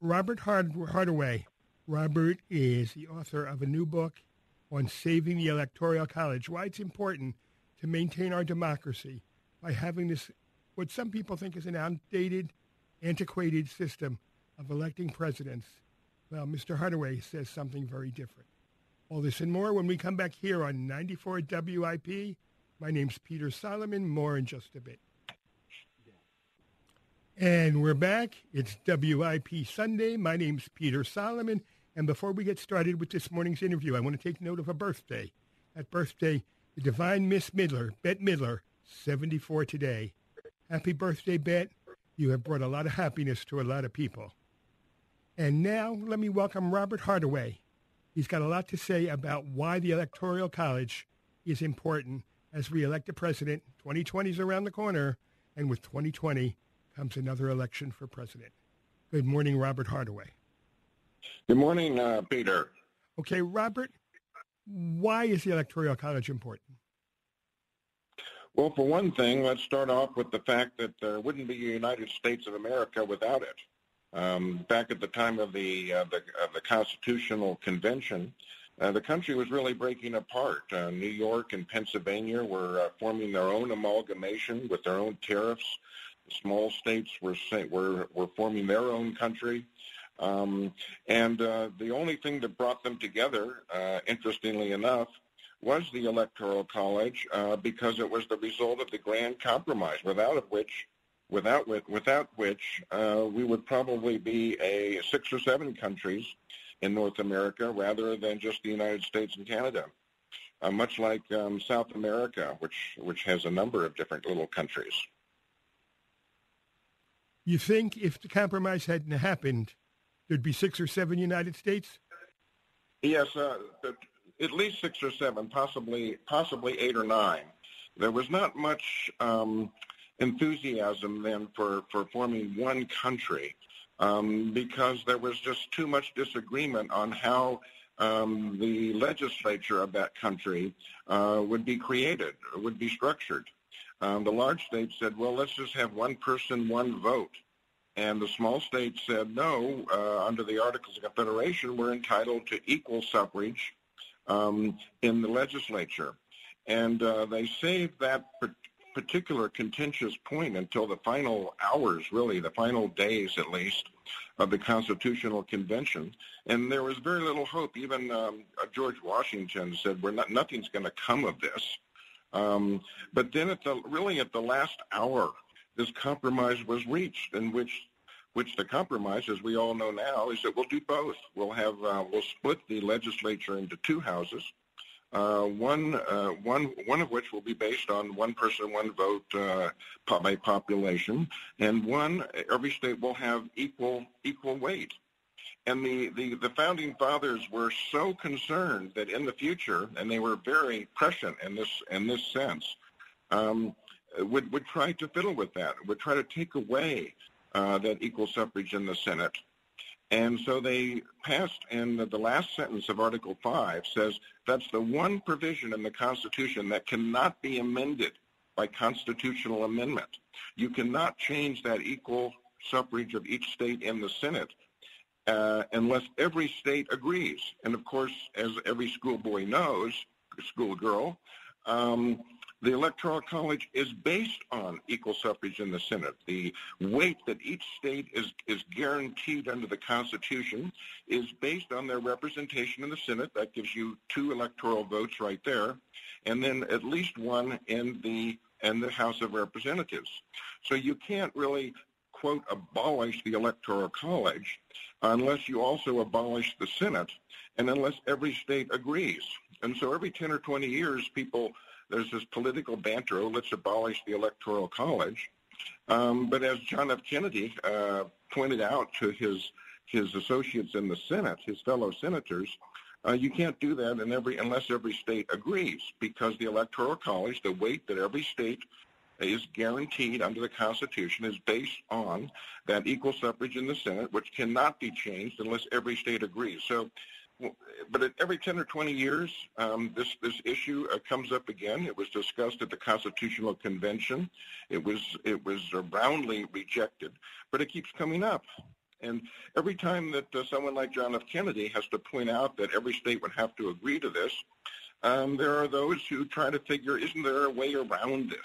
A: Robert Hard- Hardaway. Robert is the author of a new book on saving the Electoral College, why it's important to maintain our democracy by having this, what some people think is an outdated, antiquated system of electing presidents. Well, Mr. Hardaway says something very different. All this and more when we come back here on 94 WIP. My name's Peter Solomon. More in just a bit. And we're back. It's WIP Sunday. My name's Peter Solomon. And before we get started with this morning's interview, I want to take note of a birthday. That birthday, the divine Miss Midler, Bette Midler, 74 today. Happy birthday, Bette. You have brought a lot of happiness to a lot of people. And now let me welcome Robert Hardaway. He's got a lot to say about why the Electoral College is important as we elect a president. 2020 is around the corner, and with 2020 comes another election for president. Good morning, Robert Hardaway.
D: Good morning, uh, Peter.
A: Okay, Robert, why is the Electoral College important?
D: Well, for one thing, let's start off with the fact that there wouldn't be a United States of America without it. Um, back at the time of the, uh, the, uh, the Constitutional Convention, uh, the country was really breaking apart. Uh, New York and Pennsylvania were uh, forming their own amalgamation with their own tariffs small states were were were forming their own country. Um, and uh, the only thing that brought them together, uh, interestingly enough, was the Electoral College uh, because it was the result of the Grand Compromise, without of which, without without which, uh, we would probably be a six or seven countries in North America rather than just the United States and Canada. Uh, much like um, South America, which which has a number of different little countries.
A: You think if the compromise hadn't happened, there'd be six or seven United States?
D: Yes, uh, at least six or seven, possibly possibly eight or nine. There was not much um, enthusiasm then for, for forming one country um, because there was just too much disagreement on how um, the legislature of that country uh, would be created, would be structured. Um, the large states said, well, let's just have one person, one vote. And the small states said, no, uh, under the Articles of Confederation, we're entitled to equal suffrage um, in the legislature. and uh, they saved that particular contentious point until the final hours, really, the final days at least, of the Constitutional Convention. And there was very little hope. Even um, uh, George Washington said, "We're not, nothing's going to come of this." Um, but then, at the really at the last hour, this compromise was reached, in which which the compromise, as we all know now, is that we'll do both. We'll have uh, we'll split the legislature into two houses uh, one, uh, one, one of which will be based on one person, one vote uh, by population, and one every state will have equal equal weight. And the, the, the founding fathers were so concerned that in the future, and they were very prescient in this in this sense, um, would would try to fiddle with that, would try to take away uh, that equal suffrage in the Senate and so they passed, and the last sentence of Article 5 says that's the one provision in the Constitution that cannot be amended by constitutional amendment. You cannot change that equal suffrage of each state in the Senate uh, unless every state agrees. And of course, as every schoolboy knows, schoolgirl, um, the Electoral College is based on equal suffrage in the Senate. The weight that each state is, is guaranteed under the Constitution is based on their representation in the Senate. That gives you two electoral votes right there, and then at least one in the in the House of Representatives. So you can't really quote abolish the Electoral College unless you also abolish the Senate and unless every state agrees. And so every 10 or 20 years, people there's this political banter, oh, let's abolish the Electoral College. Um, but as John F. Kennedy uh, pointed out to his his associates in the Senate, his fellow senators, uh, you can't do that in every unless every state agrees, because the Electoral College, the weight that every state is guaranteed under the Constitution, is based on that equal suffrage in the Senate, which cannot be changed unless every state agrees. So but every 10 or 20 years, um, this, this issue uh, comes up again. It was discussed at the Constitutional Convention. It was, it was roundly rejected, but it keeps coming up. And every time that uh, someone like John F. Kennedy has to point out that every state would have to agree to this, um, there are those who try to figure, isn't there a way around this?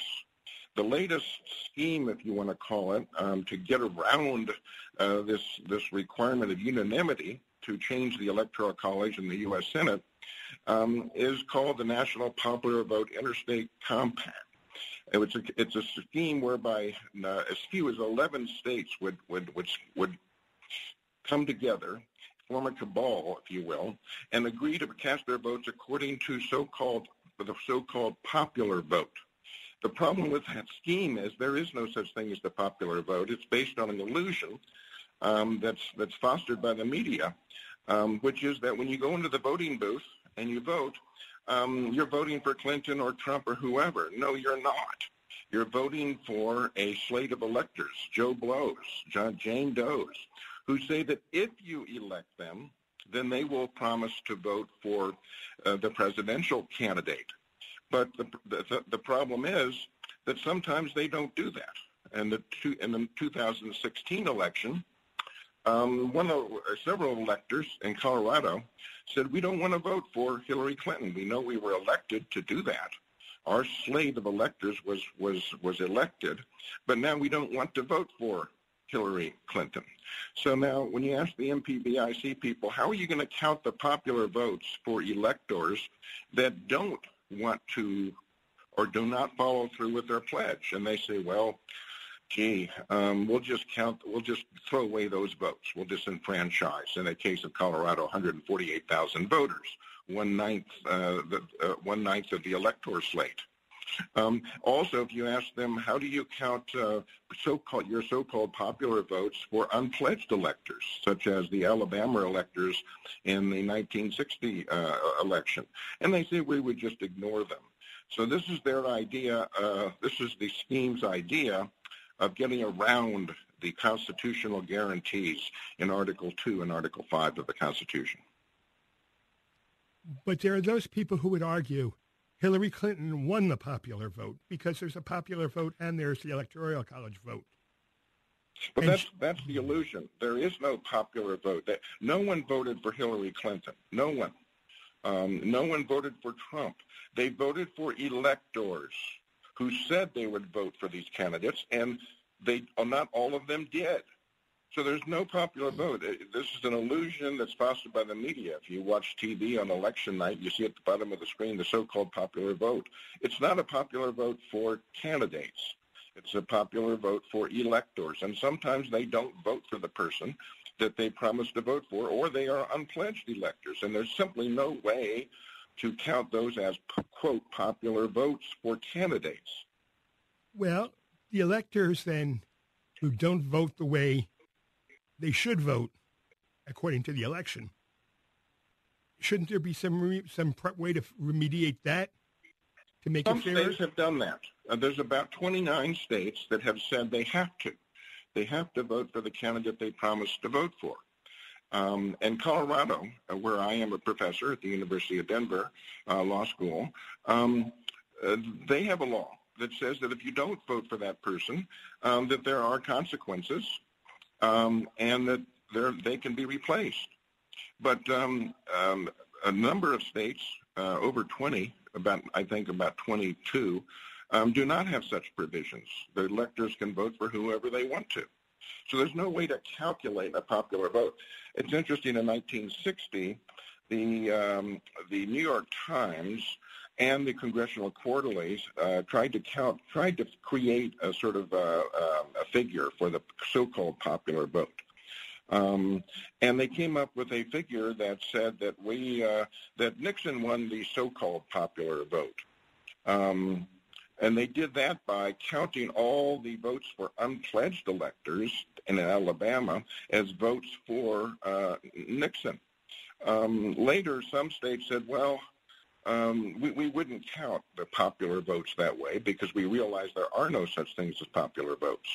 D: The latest scheme, if you want to call it, um, to get around uh, this, this requirement of unanimity to change the Electoral College in the U.S. Senate um, is called the National Popular Vote Interstate Compact. It's a, it's a scheme whereby uh, as few as 11 states would, would, would, would come together, form a cabal, if you will, and agree to cast their votes according to so-called the so-called popular vote. The problem with that scheme is there is no such thing as the popular vote. It's based on an illusion um, that's that's fostered by the media, um, which is that when you go into the voting booth and you vote, um, you're voting for Clinton or Trump or whoever. No, you're not. You're voting for a slate of electors, Joe Blows, John, Jane Does, who say that if you elect them, then they will promise to vote for uh, the presidential candidate. But the, the, the problem is that sometimes they don't do that. And the two, in the 2016 election, um, one of uh, several electors in Colorado said we don't want to vote for Hillary Clinton. We know we were elected to do that. Our slate of electors was was was elected, but now we don't want to vote for Hillary Clinton. So now, when you ask the NPVIC people, how are you going to count the popular votes for electors that don't want to or do not follow through with their pledge? And they say, well, gee, um, we'll just count, we'll just throw away those votes. We'll disenfranchise. In the case of Colorado, 148,000 voters, one ninth, uh, uh, one ninth of the elector slate. Um, also, if you ask them, how do you count uh, so-called your so-called popular votes for unpledged electors, such as the Alabama electors in the 1960 uh, election? And they say we would just ignore them. So this is their idea. Uh, this is the scheme's idea of getting around the constitutional guarantees in Article 2 and Article 5 of the Constitution.
A: But there are those people who would argue Hillary Clinton won the popular vote because there's a popular vote and there's the Electoral College vote.
D: But that's that's the illusion. There is no popular vote. No one voted for Hillary Clinton. No one. Um, no one voted for Trump. They voted for electors who said they would vote for these candidates, and they uh, not all of them did. So there's no popular vote. Uh, this is an illusion that's fostered by the media. If you watch TV on election night, you see at the bottom of the screen the so-called popular vote. It's not a popular vote for candidates. It's a popular vote for electors. And sometimes they don't vote for the person that they promised to vote for, or they are unpledged electors. And there's simply no way to count those as, quote, popular votes for candidates.
A: Well, the electors then who don't vote the way they should vote according to the election, shouldn't there be some some way to remediate that to make
D: some
A: it fair?
D: States have done that. Uh, there's about 29 states that have said they have to. They have to vote for the candidate they promised to vote for. Um, and Colorado, uh, where I am a professor at the University of Denver uh, Law School, um, uh, they have a law that says that if you don't vote for that person, um, that there are consequences um, and that they can be replaced. But um, um, a number of states, uh, over 20, about I think about 22, um, do not have such provisions. The electors can vote for whoever they want to. So there's no way to calculate a popular vote. It's interesting, in 1960, the, um, the New York Times and the Congressional Quarterlies uh, tried to count, tried to create a sort of uh, uh, a figure for the so-called popular vote. Um, and they came up with a figure that said that we uh, that Nixon won the so-called popular vote. Um, and they did that by counting all the votes for unpledged electors in Alabama as votes for uh, Nixon. Um, later, some states said, well, um, we, we, wouldn't count the popular votes that way because we realize there are no such things as popular votes.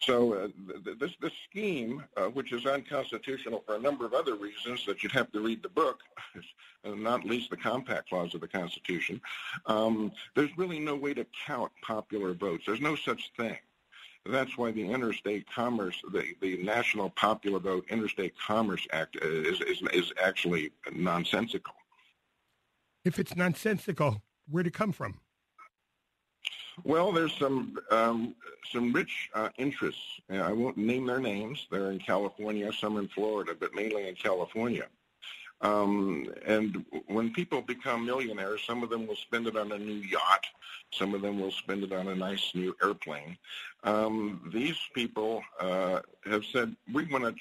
D: So uh, th- this, this scheme, uh, which is unconstitutional for a number of other reasons that you'd have to read the book, not least the compact clause of the Constitution, um, there's really no way to count popular votes. There's no such thing. That's why the Interstate Commerce, the, the National Popular Vote Interstate Commerce Act uh, is, is, is actually nonsensical.
A: If it's nonsensical, where'd it come from?
D: Well, there's some um, some rich uh, interests. I won't name their names. They're in California, some in Florida, but mainly in California. Um, and when people become millionaires, some of them will spend it on a new yacht. Some of them will spend it on a nice new airplane. Um, these people uh, have said, we want to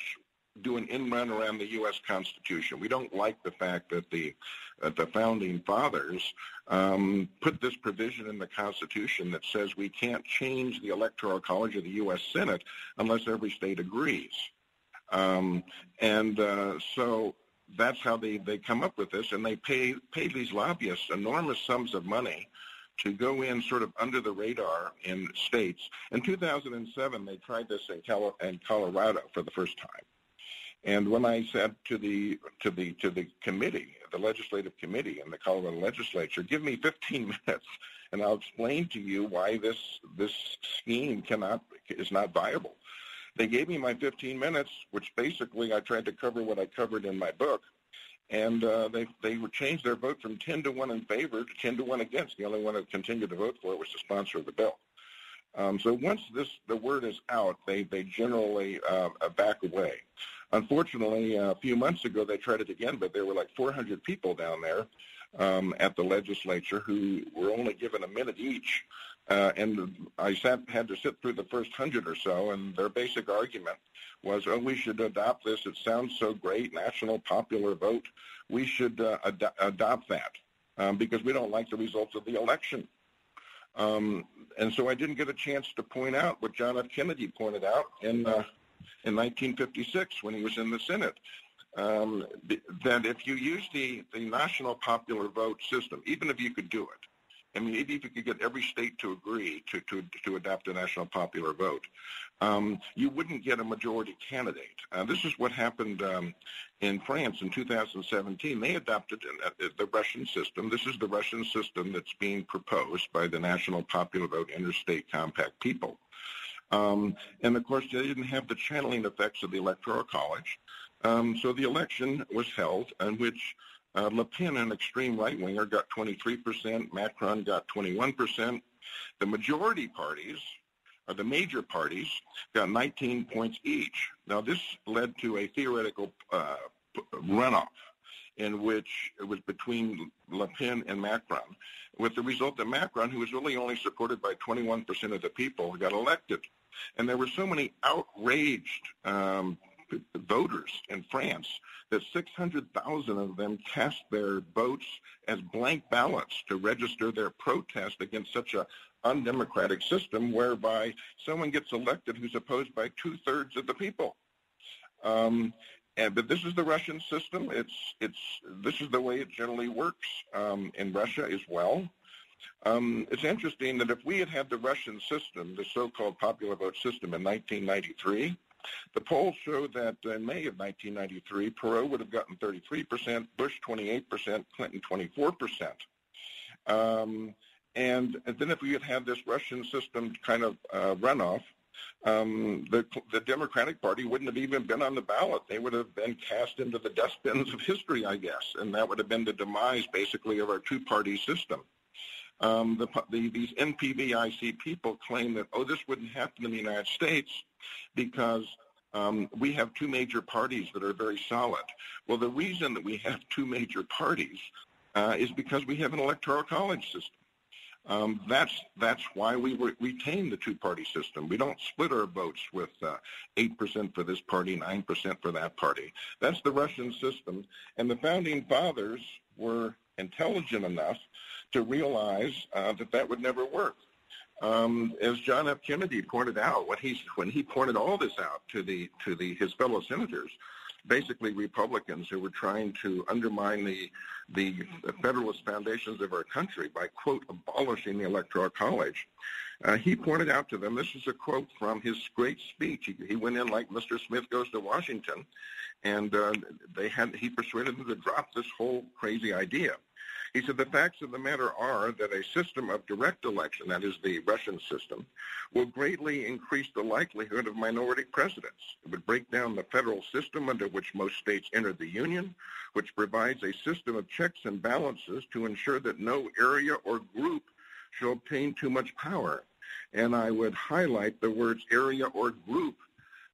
D: do an in run around the U.S. Constitution. We don't like the fact that the uh, the founding fathers um, put this provision in the Constitution that says we can't change the Electoral College of the U.S. Senate unless every state agrees. Um, and uh, so that's how they, they come up with this, and they pay pay these lobbyists enormous sums of money to go in sort of under the radar in states. In 2007, they tried this in, Cal- in Colorado for the first time. And when I said to the to the to the committee, the legislative committee in the Colorado legislature, give me 15 minutes, and I'll explain to you why this this scheme cannot is not viable. They gave me my 15 minutes, which basically I tried to cover what I covered in my book, and uh, they they changed their vote from 10 to one in favor to 10 to one against. The only one that continued to vote for it was the sponsor of the bill. Um, so once this the word is out, they they generally uh, back away. Unfortunately, a few months ago they tried it again, but there were like 400 people down there um, at the legislature who were only given a minute each. Uh, and I sat, had to sit through the first hundred or so, and their basic argument was, oh, we should adopt this. It sounds so great, national popular vote. We should uh, ad- adopt that um, because we don't like the results of the election. Um, and so I didn't get a chance to point out what John F. Kennedy pointed out in uh, in 1956 when he was in the Senate. Um, that if you use the, the national popular vote system, even if you could do it, I mean, even if you could get every state to agree to, to, to adopt a national popular vote, um, you wouldn't get a majority candidate. Uh, this is what happened um, in France in 2017. They adopted uh, the Russian system. This is the Russian system that's being proposed by the National Popular Vote Interstate Compact people. Um, and of course, they didn't have the channeling effects of the Electoral College. Um, so the election was held in which Uh, Le Pen, an extreme right-winger, got 23%. Macron got 21%. The majority parties, or the major parties, got 19 points each. Now, this led to a theoretical uh, runoff in which it was between Le Pen and Macron, with the result that Macron, who was really only supported by 21% of the people, got elected. And there were so many outraged um, voters in France that 600,000 of them cast their votes as blank ballots to register their protest against such a undemocratic system whereby someone gets elected who's opposed by two-thirds of the people. Um, and, but this is the Russian system. It's, it's, this is the way it generally works um, in Russia as well. Um, it's interesting that if we had had the Russian system, the so-called popular vote system in 1993, the polls show that in May of 1993, Perot would have gotten 33%, Bush 28%, Clinton 24%. Um, and, then if we had had this Russian system kind of uh, runoff, um, the, the Democratic Party wouldn't have even been on the ballot. They would have been cast into the dustbins of history, I guess, and that would have been the demise, basically, of our two-party system. Um, the, the, these NPVIC people claim that, oh, this wouldn't happen in the United States because um, we have two major parties that are very solid. Well, the reason that we have two major parties uh, is because we have an electoral college system. Um, that's that's why we re- retain the two-party system. We don't split our votes with uh, eight percent for this party, nine percent for that party. That's the Russian system, and the founding fathers were intelligent enough to realize uh, that that would never work. Um, as John F. Kennedy pointed out, when he when he pointed all this out to the to the his fellow senators, basically Republicans who were trying to undermine the the Federalist foundations of our country by quote abolishing the Electoral College. Uh, he pointed out to them, this is a quote from his great speech. He, he went in like Mr. Smith goes to Washington, and uh, they had he persuaded them to drop this whole crazy idea. He said the facts of the matter are that a system of direct election, that is the Russian system, will greatly increase the likelihood of minority presidents. It would break down the federal system under which most states entered the Union, which provides a system of checks and balances to ensure that no area or group shall obtain too much power. And I would highlight the words area or group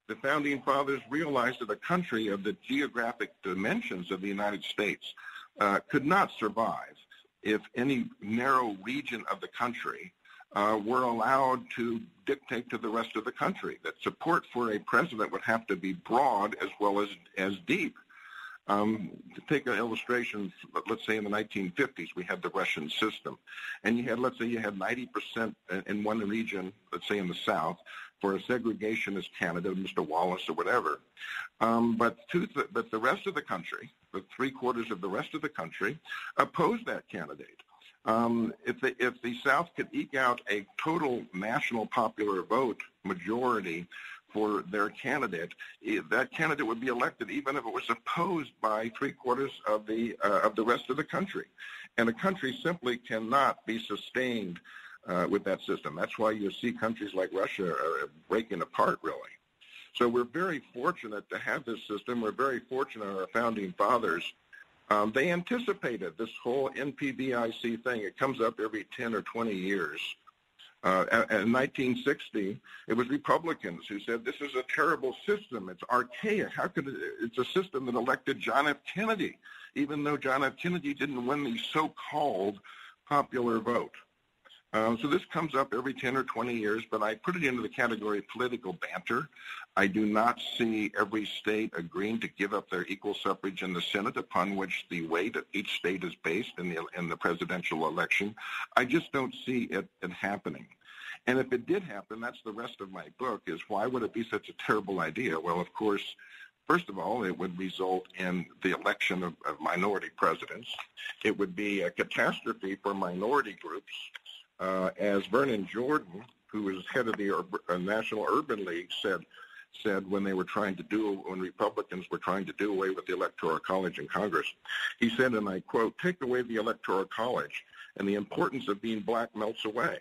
D: the founding fathers realized that a country of the geographic dimensions of the United States uh, could not survive if any narrow region of the country uh, were allowed to dictate to the rest of the country. That support for a president would have to be broad as well as, as deep. Um, to take an illustration, let's say in the 1950s, we had the Russian system, and you had, let's say, you had 90% in one region, let's say in the South, for a segregationist candidate, Mr. Wallace or whatever. Um, but, th- but the rest of the country, the three quarters of the rest of the country, opposed that candidate. Um, if, the, if the South could eke out a total national popular vote majority for their candidate, that candidate would be elected even if it was opposed by three quarters of the uh, of the rest of the country. And a country simply cannot be sustained uh, with that system. That's why you see countries like Russia uh, breaking apart, really. So we're very fortunate to have this system. We're very fortunate our founding fathers. Um, they anticipated this whole NPVIC thing. It comes up every 10 or 20 years. Uh, in 1960, it was Republicans who said this is a terrible system. It's archaic. How could it? It's a system that elected John F. Kennedy, even though John F. Kennedy didn't win the so-called popular vote. Um, so this comes up every 10 or 20 years, but I put it into the category of political banter. I do not see every state agreeing to give up their equal suffrage in the Senate upon which the weight of each state is based in the, in the presidential election. I just don't see it, it happening. And if it did happen, that's the rest of my book, is why would it be such a terrible idea? Well, of course, First of all, it would result in the election of, of, minority presidents. It would be a catastrophe for minority groups uh, as Vernon Jordan, who was head of the uh, National Urban League, said said when they were trying to do when Republicans were trying to do away with the Electoral College in Congress. He said, and I quote, "Take away the Electoral College, and the importance of being black melts away.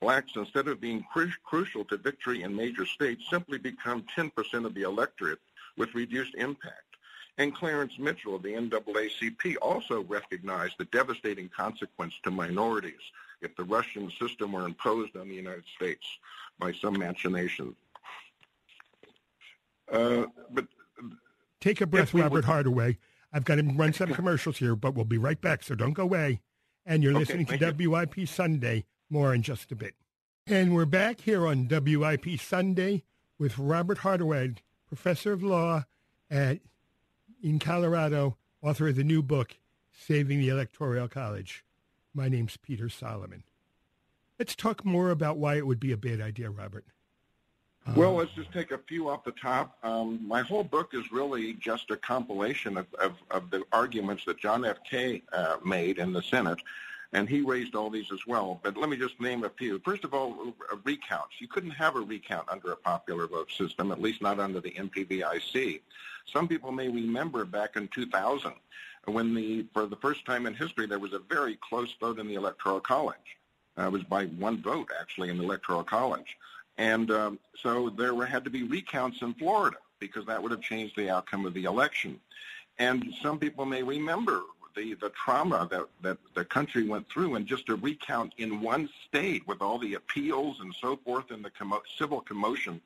D: Blacks, instead of being cru- crucial to victory in major states, simply become 10% of the electorate with reduced impact. And Clarence Mitchell of the NAACP also recognized the devastating consequence to minorities if the Russian system were imposed on the United States by some machination.
A: Uh, but take a breath, Robert would... Hardaway. I've got to run some commercials here, but we'll be right back, so don't go away. And you're okay, listening to WIP you. Sunday. More in just a bit. And we're back here on WIP Sunday with Robert Hardaway, professor of law at in Colorado, author of the new book, Saving the Electoral College. My name's Peter Solomon. Let's talk more about why it would be a bad idea, Robert.
D: Well, let's just take a few off the top. Um, my whole book is really just a compilation of, of, of the arguments that John F. Kay uh, made in the Senate, and he raised all these as well. But let me just name a few. First of all, recounts. You couldn't have a recount under a popular vote system, at least not under the NPVIC. Some people may remember back in 2000 when the, for the first time in history, there was a very close vote in the Electoral College. Uh, it was by one vote, actually, in the Electoral College. And um, so there were, had to be recounts in Florida because that would have changed the outcome of the election. And some people may remember the, the trauma that, that the country went through and just a recount in one state with all the appeals and so forth and the commo- civil commotion.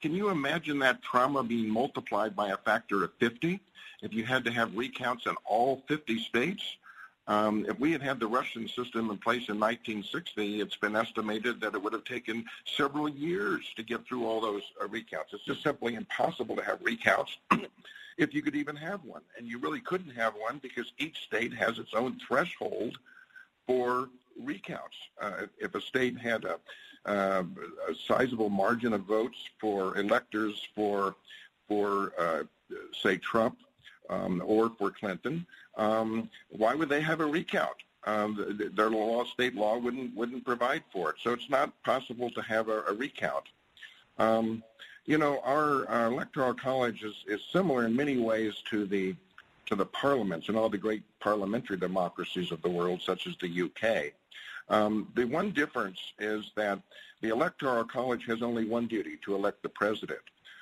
D: Can you imagine that trauma being multiplied by a factor of 50 if you had to have recounts in all 50 states? Um, if we had had the Russian system in place in 1960, it's been estimated that it would have taken several years to get through all those uh, recounts. It's just simply impossible to have recounts if you could even have one. And you really couldn't have one because each state has its own threshold for recounts. Uh, if a state had a, uh, a, sizable margin of votes for electors for, for uh, say, Trump um, or for Clinton, um, why would they have a recount? Um, their law, state law, wouldn't wouldn't provide for it. So it's not possible to have a, a recount. Um, you know, our, our, electoral college is, is similar in many ways to the to the parliaments and all the great parliamentary democracies of the world, such as the UK. Um, the one difference is that the electoral college has only one duty to elect the president.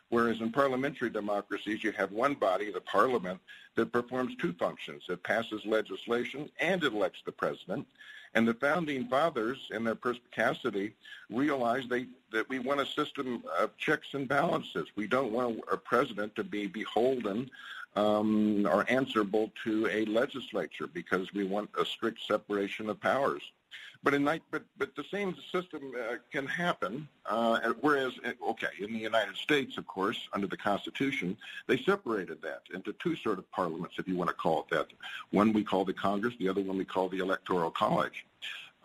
D: Whereas in parliamentary democracies, you have one body, the parliament, that performs two functions. It passes legislation and it elects the president. And the founding fathers, in their perspicacity, realized they, that we want a system of checks and balances. We don't want a president to be beholden um, or answerable to a legislature because we want a strict separation of powers. But in but but the same system uh, can happen. Uh, whereas, uh, okay, in the United States, of course, under the Constitution, they separated that into two sort of parliaments, if you want to call it that. One we call the Congress, the other one we call the Electoral College.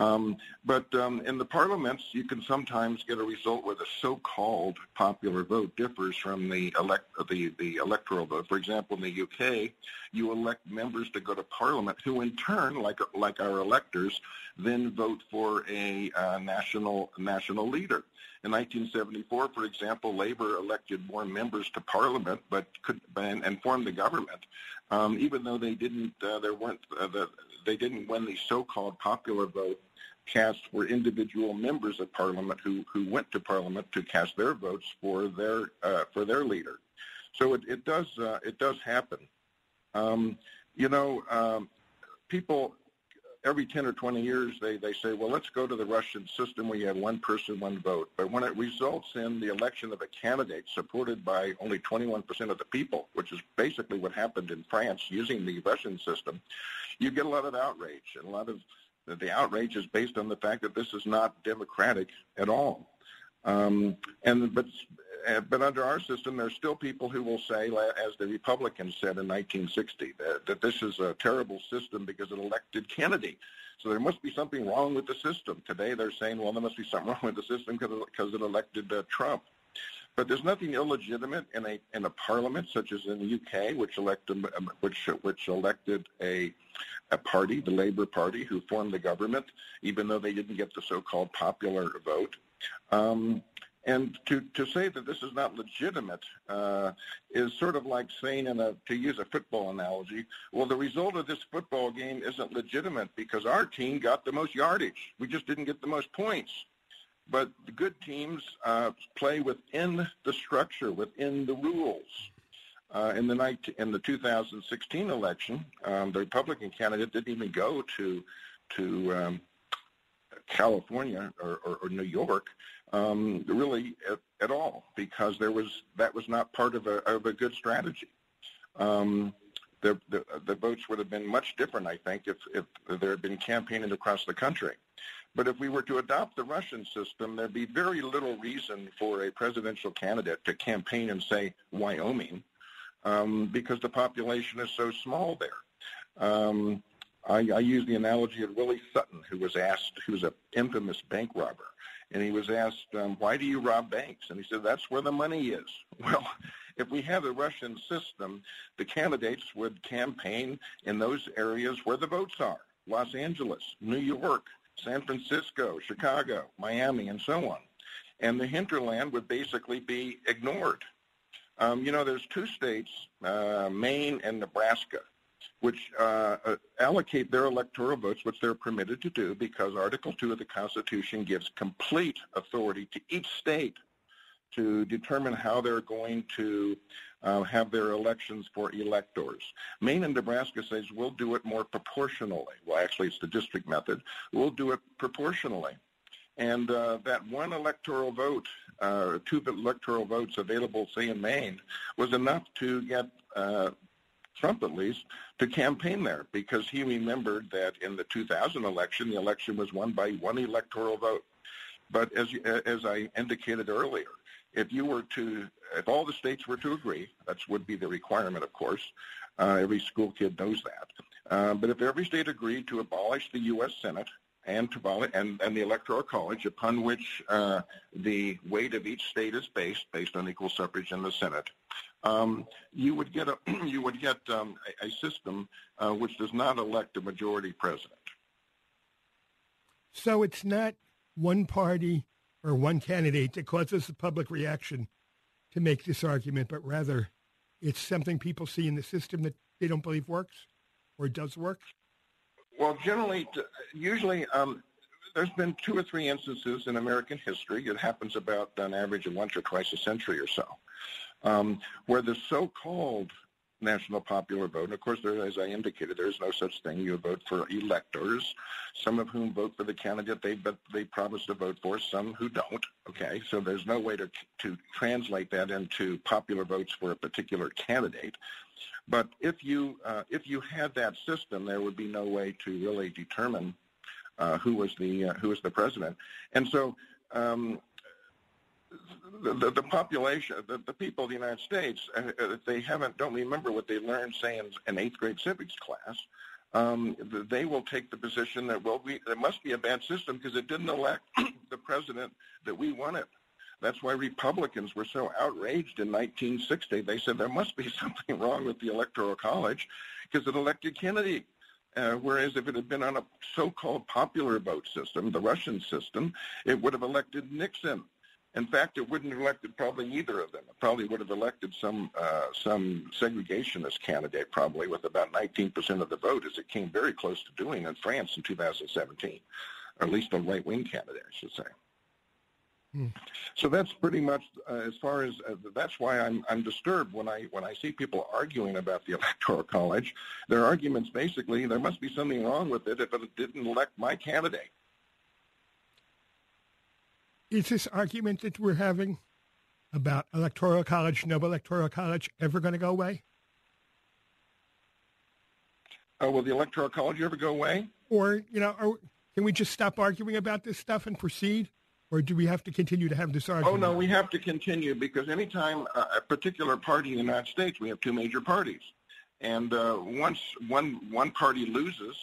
D: Um, but um, in the parliaments, you can sometimes get a result where the so-called popular vote differs from the, elect, the, the electoral vote. For example, in the UK, you elect members to go to parliament who in turn, like, like our electors, then vote for a uh, national, national leader. In 1974, for example, Labour elected more members to Parliament, but could and, and formed the government, um, even though they didn't. Uh, there weren't uh, the, they didn't win the so-called popular vote cast were individual members of parliament who, who went to parliament to cast their votes for their uh, for their leader. So it, it does uh, it does happen. Um, you know, um, people every 10 or 20 years they, they say, well, let's go to the Russian system where you have one person, one vote. But when it results in the election of a candidate supported by only 21% of the people, which is basically what happened in France using the Russian system, you get a lot of outrage and a lot of the outrage is based on the fact that this is not democratic at all. Um, and but but under our system, there's still people who will say, as the Republicans said in 1960, that, that this is a terrible system because it elected Kennedy. So there must be something wrong with the system. Today they're saying, well, there must be something wrong with the system because it elected uh, Trump. But there's nothing illegitimate in a in a parliament such as in the UK, which elected which which elected a a party, the Labour Party, who formed the government, even though they didn't get the so-called popular vote. Um, and to, to say that this is not legitimate uh, is sort of like saying, in a, to use a football analogy, well, the result of this football game isn't legitimate because our team got the most yardage. We just didn't get the most points. But the good teams uh, play within the structure, within the rules. Uh, in the night, in the 2016 election, um, the Republican candidate didn't even go to to um, California or, or, or, New York, um, really at, at, all, because there was that was not part of a, of a good strategy. Um, the, the, the votes would have been much different, I think, if, if there had been campaigning across the country. But if we were to adopt the Russian system, there'd be very little reason for a presidential candidate to campaign in, say, Wyoming, um, because the population is so small there. Um, I, I use the analogy of Willie Sutton, who was asked, who was an infamous bank robber, and he was asked, um, "Why do you rob banks?" And he said, "That's where the money is." Well, if we had a Russian system, the candidates would campaign in those areas where the votes are: Los Angeles, New York, San Francisco, Chicago, Miami, and so on. And the hinterland would basically be ignored. Um, you know, there's two states, uh, Maine and Nebraska, which uh, uh, allocate their electoral votes, which they're permitted to do because Article 2 of the Constitution gives complete authority to each state to determine how they're going to uh, have their elections for electors. Maine and Nebraska says we'll do it more proportionally. Well, actually, it's the district method. We'll do it proportionally. And uh, that one electoral vote, uh, two electoral votes available, say in Maine, was enough to get uh, Trump at least, to campaign there because he remembered that in the 2000 election, the election was won by one electoral vote. But as, as I indicated earlier, if you were to, if all the states were to agree, that would be the requirement, of course. Uh, every school kid knows that. Uh, but if every state agreed to abolish the U.S. Senate and to abolish and, and the Electoral College, upon which uh, the weight of each state is based, based on equal suffrage in the Senate, um, you would get a you would get um, a, a, system uh, which does not elect a majority president.
A: So it's not one party or one candidate that causes the public reaction to make this argument, but rather it's something people see in the system that they don't believe works or does work.
D: Well, generally, usually. Um, there's been two or three instances in American history. It happens about an average of once or twice a century or so, um, where the so-called national popular vote, and of course, there, as I indicated, there is no such thing. You vote for electors, some of whom vote for the candidate they they promise to vote for, some who don't. Okay, so there's no way to to translate that into popular votes for a particular candidate. But if you uh, if you had that system, there would be no way to really determine uh, who was the uh, who was the president, and so. Um, the, the, population, the, the, people of the United States, uh, uh, if they haven't, don't remember what they learned, say, in an eighth grade civics class, um, they will take the position that, well, we, there must be a bad system because it didn't elect the president that we wanted. That's why Republicans were so outraged in 1960. They said there must be something wrong with the Electoral College because it elected Kennedy. Uh, whereas if it had been on a so-called popular vote system, the Russian system, it would have elected Nixon. In fact, it wouldn't have elected probably either of them. It probably would have elected some uh, some segregationist candidate, probably with about 19% of the vote, as it came very close to doing in France in 2017, or at least a right-wing candidate, I should say. Hmm. So that's pretty much uh, as far as uh, that's why I'm I'm disturbed when I when I see people arguing about the electoral college. Their arguments basically there must be something wrong with it if it didn't elect my candidate
A: is this argument that we're having about electoral college, no electoral college, ever going to go away?
D: Uh, will the electoral college ever go away?
A: Or, you know, are, can we just stop arguing about this stuff and proceed? Or do we have to continue to have this argument?
D: Oh, no, we have to continue because anytime a particular party in the United States, we have two major parties. And uh, once one, one party loses,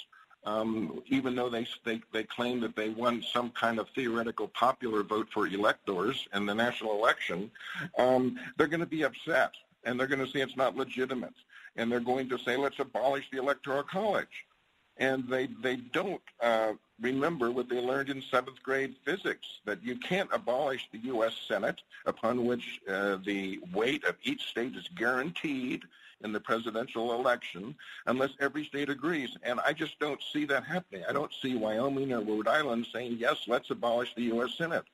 D: um, even though they, they, they claim that they won some kind of theoretical popular vote for electors in the national election, um, they're going to be upset and they're going to say it's not legitimate. And they're going to say, let's abolish the Electoral College. And they, they don't uh, remember what they learned in seventh grade physics, that you can't abolish the U.S. Senate, upon which uh, the weight of each state is guaranteed in the presidential election unless every state agrees. And I just don't see that happening. I don't see Wyoming or Rhode Island saying, yes, let's abolish the U.S. Senate.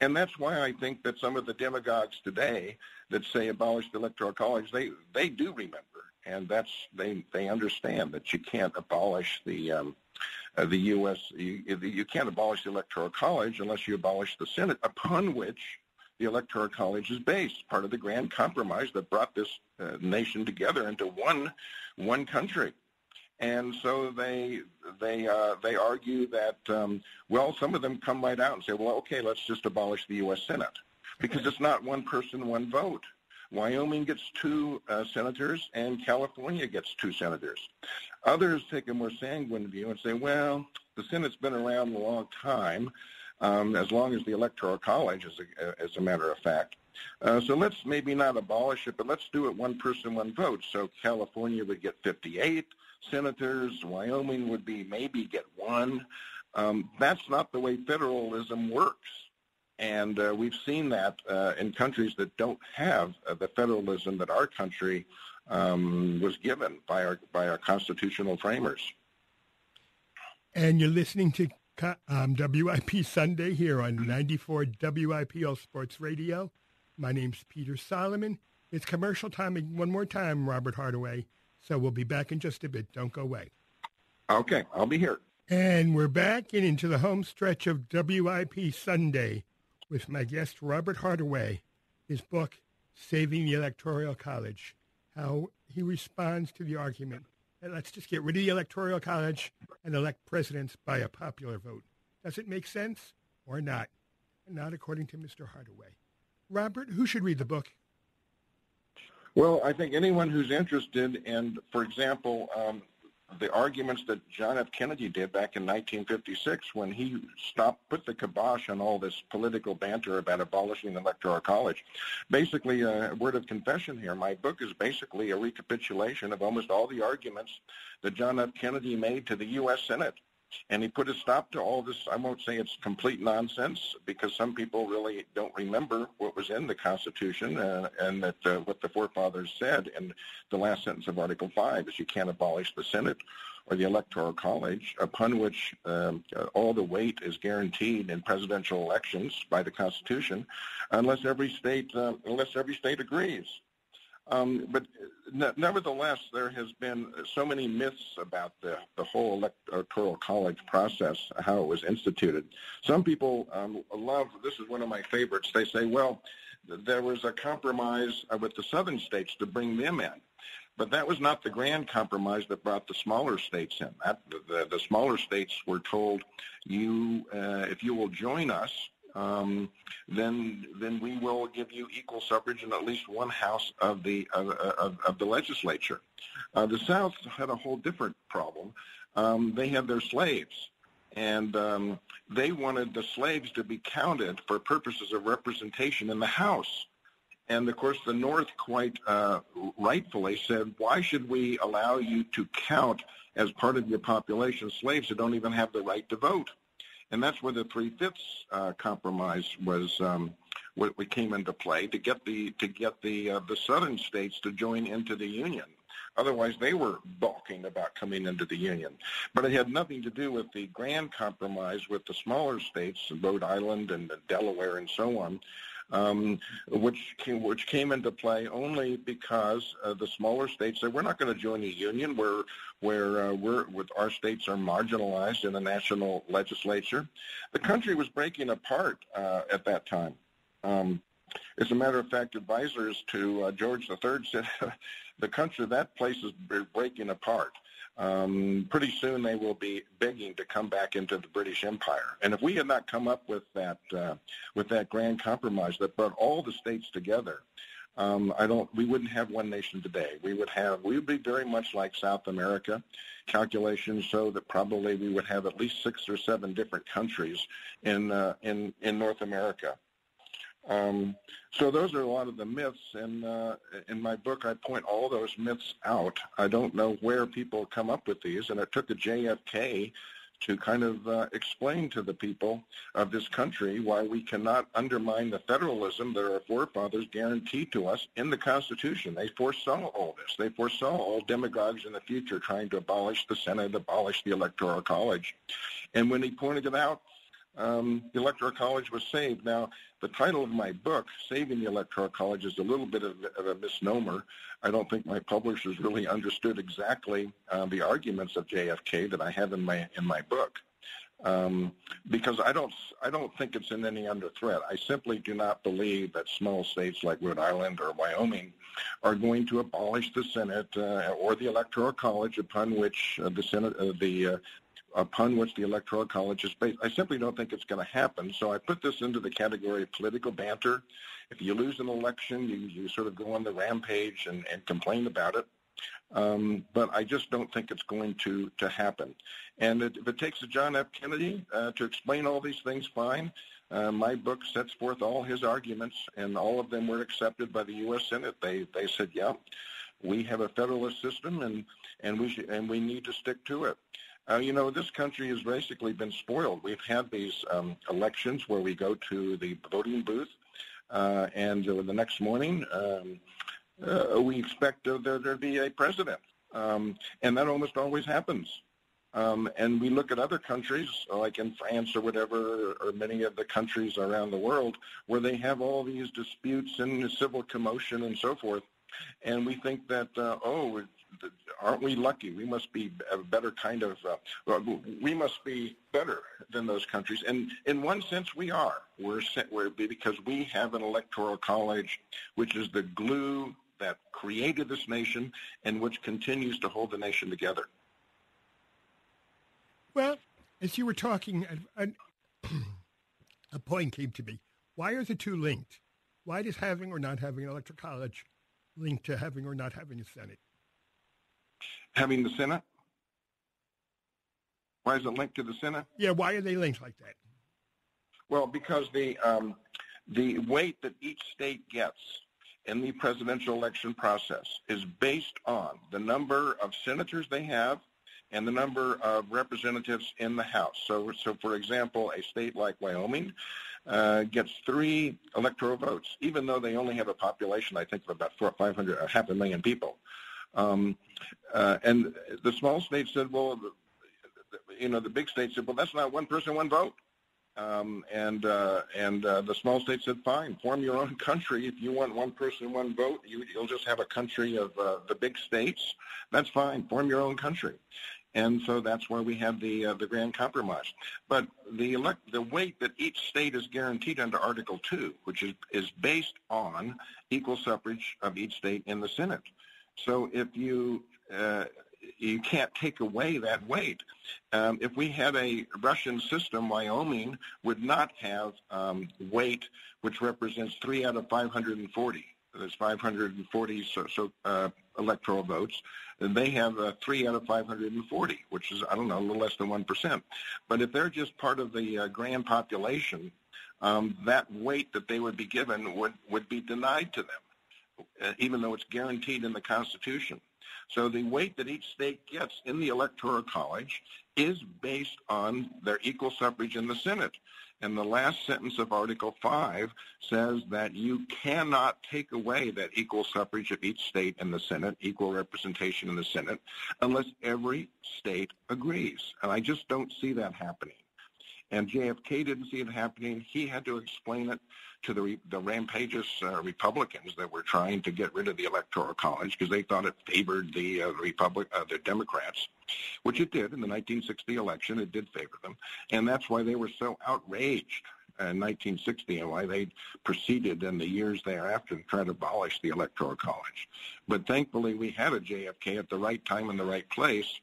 D: And that's why I think that some of the demagogues today that say abolish the electoral college, they they do remember, and that's they they understand that you can't abolish the um, uh, the U.S. You, you can't abolish the electoral college unless you abolish the Senate, upon which the electoral college is based, part of the grand compromise that brought this uh, nation together into one one country. And so they they uh, they argue that um, well, some of them come right out and say, well, okay, let's just abolish the U.S. Senate because it's not one person, one vote. Wyoming gets two uh, senators and California gets two senators. Others take a more sanguine view and say, well, the Senate's been around a long time, um, as long as the Electoral College, as a, as a matter of fact. Uh, so let's maybe not abolish it, but let's do it one person, one vote. So California would get 58 senators. Wyoming would be maybe get one. Um, that's not the way federalism works. And uh, we've seen that uh, in countries that don't have uh, the federalism that our country um, was given by our by our constitutional framers.
A: And you're listening to um, WIP Sunday here on 94 WIP All Sports Radio. My name's Peter Solomon. It's commercial time one more time, Robert Hardaway. So we'll be back in just a bit. Don't go away.
D: Okay, I'll be here.
A: And we're back and into the home stretch of WIP Sunday with my guest, Robert Hardaway. His book, Saving the Electoral College, how he responds to the argument let's just get rid of the Electoral College and elect presidents by a popular vote. Does it make sense or not? Not according to Mr. Hardaway. Robert, who should read the book?
D: Well, I think anyone who's interested in, for example, um, the arguments that John F. Kennedy did back in 1956 when he stopped, put the kibosh on all this political banter about abolishing the Electoral College. Basically, uh, a word of confession here. My book is basically a recapitulation of almost all the arguments that John F. Kennedy made to the U.S. Senate and he put a stop to all this. I won't say it's complete nonsense because some people really don't remember what was in the Constitution uh, and that uh, what the forefathers said in the last sentence of Article 5 is you can't abolish the Senate or the Electoral College, upon which um, uh, all the weight is guaranteed in presidential elections by the Constitution, unless every state uh, unless every state agrees. Um, but nevertheless, there has been so many myths about the, the whole electoral college process, how it was instituted. Some people um, love, this is one of my favorites, they say, well, there was a compromise uh, with the southern states to bring them in. But that was not the grand compromise that brought the smaller states in. That, the, the smaller states were told, you, uh, if you will join us, um, then then we will give you equal suffrage in at least one house of the of, of, of the legislature. Uh, the South had a whole different problem. Um, they had their slaves, and um, they wanted the slaves to be counted for purposes of representation in the House. And of course, the North quite uh, rightfully said, why should we allow you to count as part of your population slaves who don't even have the right to vote? And that's where the three-fifths uh, compromise was um, what we came into play to get the to get the uh, the southern states to join into the union. Otherwise, they were balking about coming into the union. But it had nothing to do with the grand compromise with the smaller states, Rhode Island and Delaware and so on, um, which came, which came into play only because uh, the smaller states said we're not going to join a union where where uh, we're with our states are marginalized in the national legislature. The country was breaking apart uh, at that time. Um, as a matter of fact, advisors to uh, George III said the country that place is breaking apart um, pretty soon they will be begging to come back into the British Empire. And if we had not come up with that uh, with that grand compromise that brought all the states together, um, I don't. We wouldn't have one nation today. We would have. We would be very much like South America. Calculations show that probably we would have at least six or seven different countries in uh, in in North America. Um, so those are a lot of the myths, and uh, in my book I point all those myths out. I don't know where people come up with these, and it took a JFK to kind of uh, explain to the people of this country why we cannot undermine the federalism that our forefathers guaranteed to us in the Constitution. They foresaw all this. They foresaw all demagogues in the future trying to abolish the Senate, abolish the Electoral College. And when he pointed it out, um, the Electoral College was saved. Now, the title of my book, Saving the Electoral College, is a little bit of, of a misnomer. I don't think my publishers really understood exactly uh, the arguments of JFK that I have in my in my book. Um, because I don't, I don't think it's in any under threat. I simply do not believe that small states like Rhode Island or Wyoming are going to abolish the Senate uh, or the Electoral College upon which uh, the Senate, uh, the uh, upon which the Electoral College is based. I simply don't think it's going to happen. So I put this into the category of political banter. If you lose an election, you, you sort of go on the rampage and, and complain about it. Um, but I just don't think it's going to, to happen. And it, if it takes a John F. Kennedy uh, to explain all these things, fine. Uh, my book sets forth all his arguments, and all of them were accepted by the U.S. Senate. They they said, yeah, we have a federalist system, and and we should, and we need to stick to it. Uh, you know, this country has basically been spoiled. We've had these um, elections where we go to the voting booth, uh, and uh, the next morning um, uh, we expect there to be a president, um, and that almost always happens. Um, and we look at other countries, like in France or whatever, or many of the countries around the world, where they have all these disputes and civil commotion and so forth. And we think that, uh, oh, aren't we lucky? We must be a better kind of, uh, we must be better than those countries. And in one sense, we are. We're, we're because we have an electoral college, which is the glue that created this nation and which continues to hold the nation together.
A: Well, as you were talking, a, a point came to me. Why are the two linked? Why does having or not having an electoral college link to having or not having a Senate?
D: Having the Senate? Why is it linked to the Senate?
A: Yeah, why are they linked like that?
D: Well, because the um, the weight that each state gets in the presidential election process is based on the number of senators they have and the number of representatives in the House. So, so for example, a state like Wyoming uh, gets three electoral votes, even though they only have a population, I think, of about four, 500, half a million people. Um, uh, and the small states said, well, the, you know, the big states said, well, that's not one person, one vote. Um, and uh, and uh, the small states said, fine, form your own country. If you want one person, one vote, you, will just have a country of uh, the big states. That's fine. Form your own country. And so that's where we have the uh, the grand compromise. But the elect, the weight that each state is guaranteed under Article Two, which is is based on equal suffrage of each state in the Senate. So if you uh, you can't take away that weight. Um, if we had a Russian system, Wyoming would not have um, weight, which represents three out of 540. There's 540 so, so uh, electoral votes. And they have uh, three out of 540, which is, I don't know, a little less than 1%. But if they're just part of the uh, grand population, um, that weight that they would be given would, would be denied to them. Uh, even though it's guaranteed in the Constitution. So the weight that each state gets in the Electoral College is based on their equal suffrage in the Senate. And the last sentence of Article 5 says that you cannot take away that equal suffrage of each state in the Senate, equal representation in the Senate, unless every state agrees. And I just don't see that happening. And JFK didn't see it happening. He had to explain it to the, the rampageous uh, Republicans that were trying to get rid of the Electoral College because they thought it favored the uh, Republic, uh, the Democrats, which it did in the 1960 election. It did favor them, and that's why they were so outraged in 1960 and why they proceeded in the years thereafter to try to abolish the Electoral College. But thankfully, we had a JFK at the right time in the right place.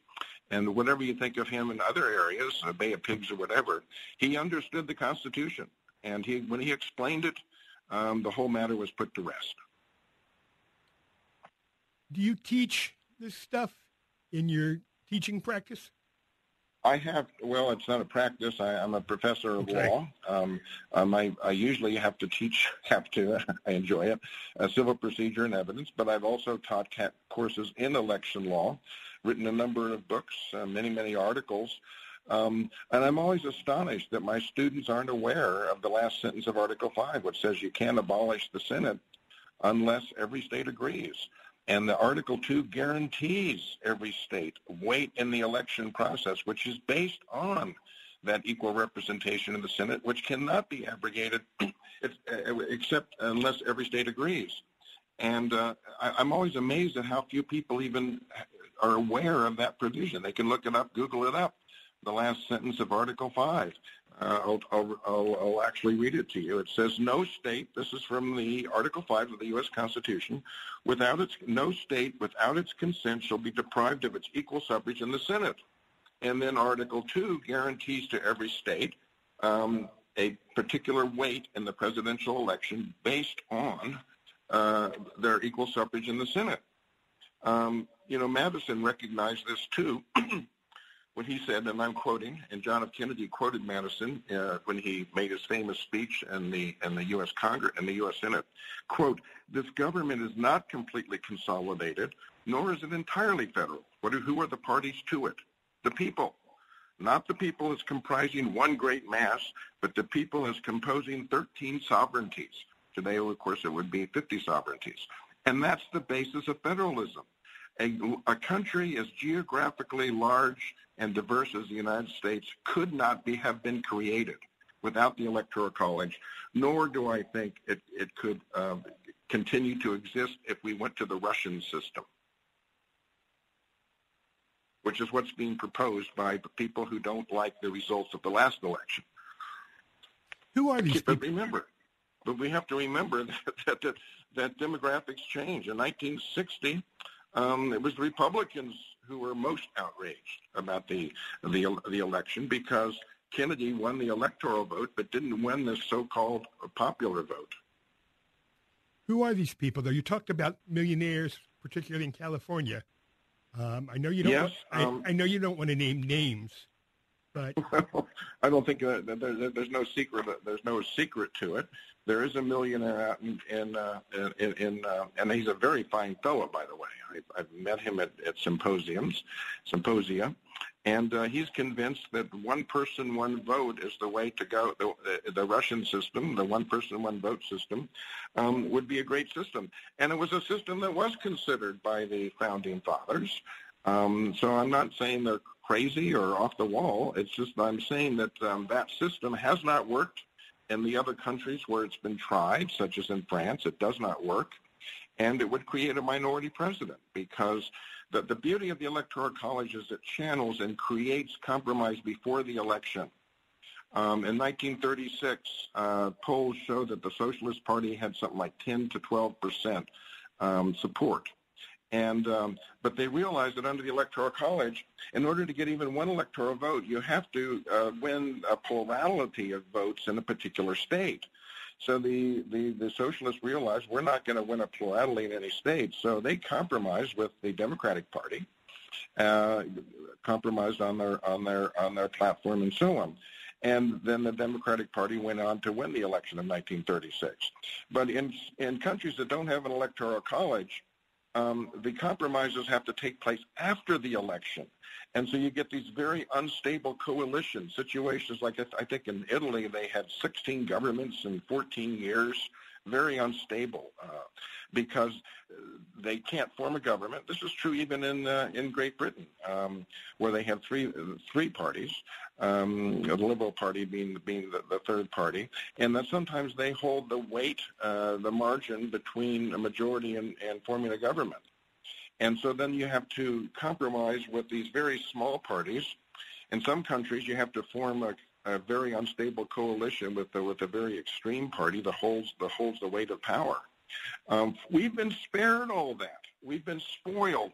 D: And whatever you think of him in other areas, a Bay of Pigs or whatever, he understood the Constitution. And he, when he explained it, um, the whole matter was put to rest.
A: Do you teach this stuff in your teaching practice?
D: I have, well, it's not a practice. I, am a professor of okay. law. Um, um, I, I, usually have to teach, have to, I enjoy it, uh, civil procedure and evidence, but I've also taught courses in election law, written a number of books, uh, many, many articles um, and I'm always astonished that my students aren't aware of the last sentence of Article 5, which says you can't abolish the Senate unless every state agrees. And the Article 2 guarantees every state weight in the election process, which is based on that equal representation in the Senate, which cannot be abrogated except unless every state agrees. And uh, I, I'm always amazed at how few people even are aware of that provision. They can look it up, Google it up. The last sentence of Article 5. Uh, I'll, I'll, I'll, I'll, actually read it to you. It says, no state, this is from the Article 5 of the U.S. Constitution, without its, no state without its consent shall be deprived of its equal suffrage in the Senate. And then Article 2 guarantees to every state um, a particular weight in the presidential election based on uh, their equal suffrage in the Senate. Um, you know, Madison recognized this too when he said, and I'm quoting, and John F. Kennedy quoted Madison uh, when he made his famous speech in the in the U.S. Congress in the U.S. Senate, quote, "This government is not completely consolidated, nor is it entirely federal. What are, who are the parties to it? The people." Not the people as comprising one great mass, but the people as composing 13 sovereignties. Today, of course, it would be 50 sovereignties. And that's the basis of federalism. A, a, country as geographically large and diverse as the United States could not be, have been created without the Electoral College, nor do I think it, it could uh, continue to exist if we went to the Russian system, which is what's being proposed by the people who don't like the results of the last election.
A: Who are these
D: but people? remember, but we have to remember that, that, that, that demographics change. In 1960, um, it was the Republicans who were most outraged about the, the, the election because Kennedy won the electoral vote but didn't win the so-called popular vote.
A: Who are these people, though? You talked about millionaires, particularly in California. Um, I know you don't.
D: Yes,
A: want, um, I, I, know you don't want to name names, but
D: I don't think uh, there, there's no secret. There's no secret to it. There is a millionaire out in in, uh, in, in uh, and he's a very fine fellow, by the way. I've, I've met him at, at symposiums, symposia, and uh, he's convinced that one person, one vote is the way to go. The, the Russian system, the one person, one vote system, um, would be a great system. And it was a system that was considered by the founding fathers. Um, so I'm not saying they're crazy or off the wall. It's just I'm saying that um, that system has not worked in the other countries where it's been tried, such as in France. It does not work. And it would create a minority president because the, the beauty of the Electoral College is it channels and creates compromise before the election. Um, in 1936, uh, polls showed that the Socialist Party had something like 10 to 12 percent um, support. And um, but they realized that under the Electoral College, in order to get even one electoral vote, you have to uh, win a plurality of votes in a particular state. So the, the, the socialists realized we're not going to win a plurality in any state. So they compromised with the Democratic Party, uh, compromised on their on their on their platform and so on. And then the Democratic Party went on to win the election in 1936. But in in countries that don't have an electoral college, um, the compromises have to take place after the election. And so you get these very unstable coalition situations like I think in Italy they had 16 governments in 14 years, very unstable uh, because they can't form a government. This is true even in uh, in Great Britain, um, where they have three three parties, um, the Liberal Party being being the, the, third party, and that sometimes they hold the weight, uh, the margin between a majority and, and forming a government. And so then you have to compromise with these very small parties. In some countries, you have to form a, a very unstable coalition with the, with a very extreme party that holds that holds the weight of power. Um, we've been spared all that. We've been spoiled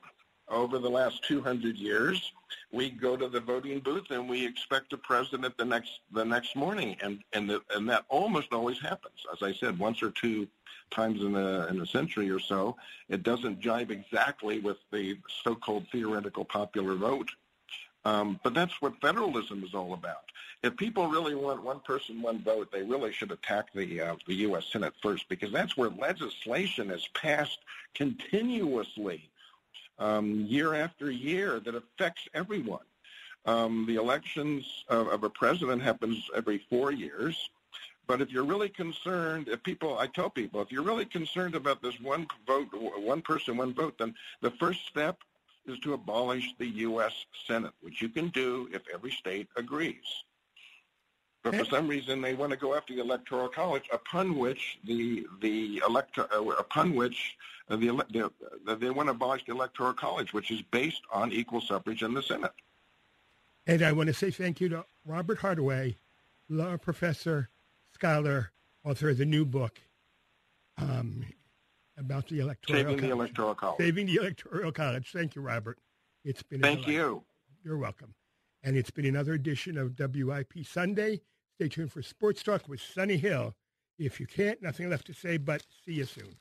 D: over the last 200 years. We go to the voting booth and we expect a president the next the next morning, and and the, and that almost always happens. As I said, once or two times in a in a century or so, it doesn't jibe exactly with the so-called theoretical popular vote. Um, but that's what federalism is all about. If people really want one person, one vote, they really should attack the uh, the U.S. Senate first because that's where legislation is passed continuously, um, year after year, that affects everyone. Um, the elections of, of a president happens every four years. But if you're really concerned, if people, I tell people, if you're really concerned about this one vote, one person, one vote, then the first step is to abolish the U.S. Senate, which you can do if every state agrees. But for some reason, they want to go after the electoral college, upon which the the elector, uh, upon which uh, the, the, the they want to abolish the electoral college, which is based on equal suffrage in the Senate.
A: And I want to say thank you to Robert Hardaway, law professor, scholar, author of the new book um, about the electoral
D: saving
A: college.
D: the electoral college.
A: Saving the electoral college. Thank you, Robert. It's been
D: thank you.
A: You're welcome. And it's been another edition of WIP Sunday. Stay tuned for Sports Talk with Sonny Hill. If you can't, nothing left to say but see you soon.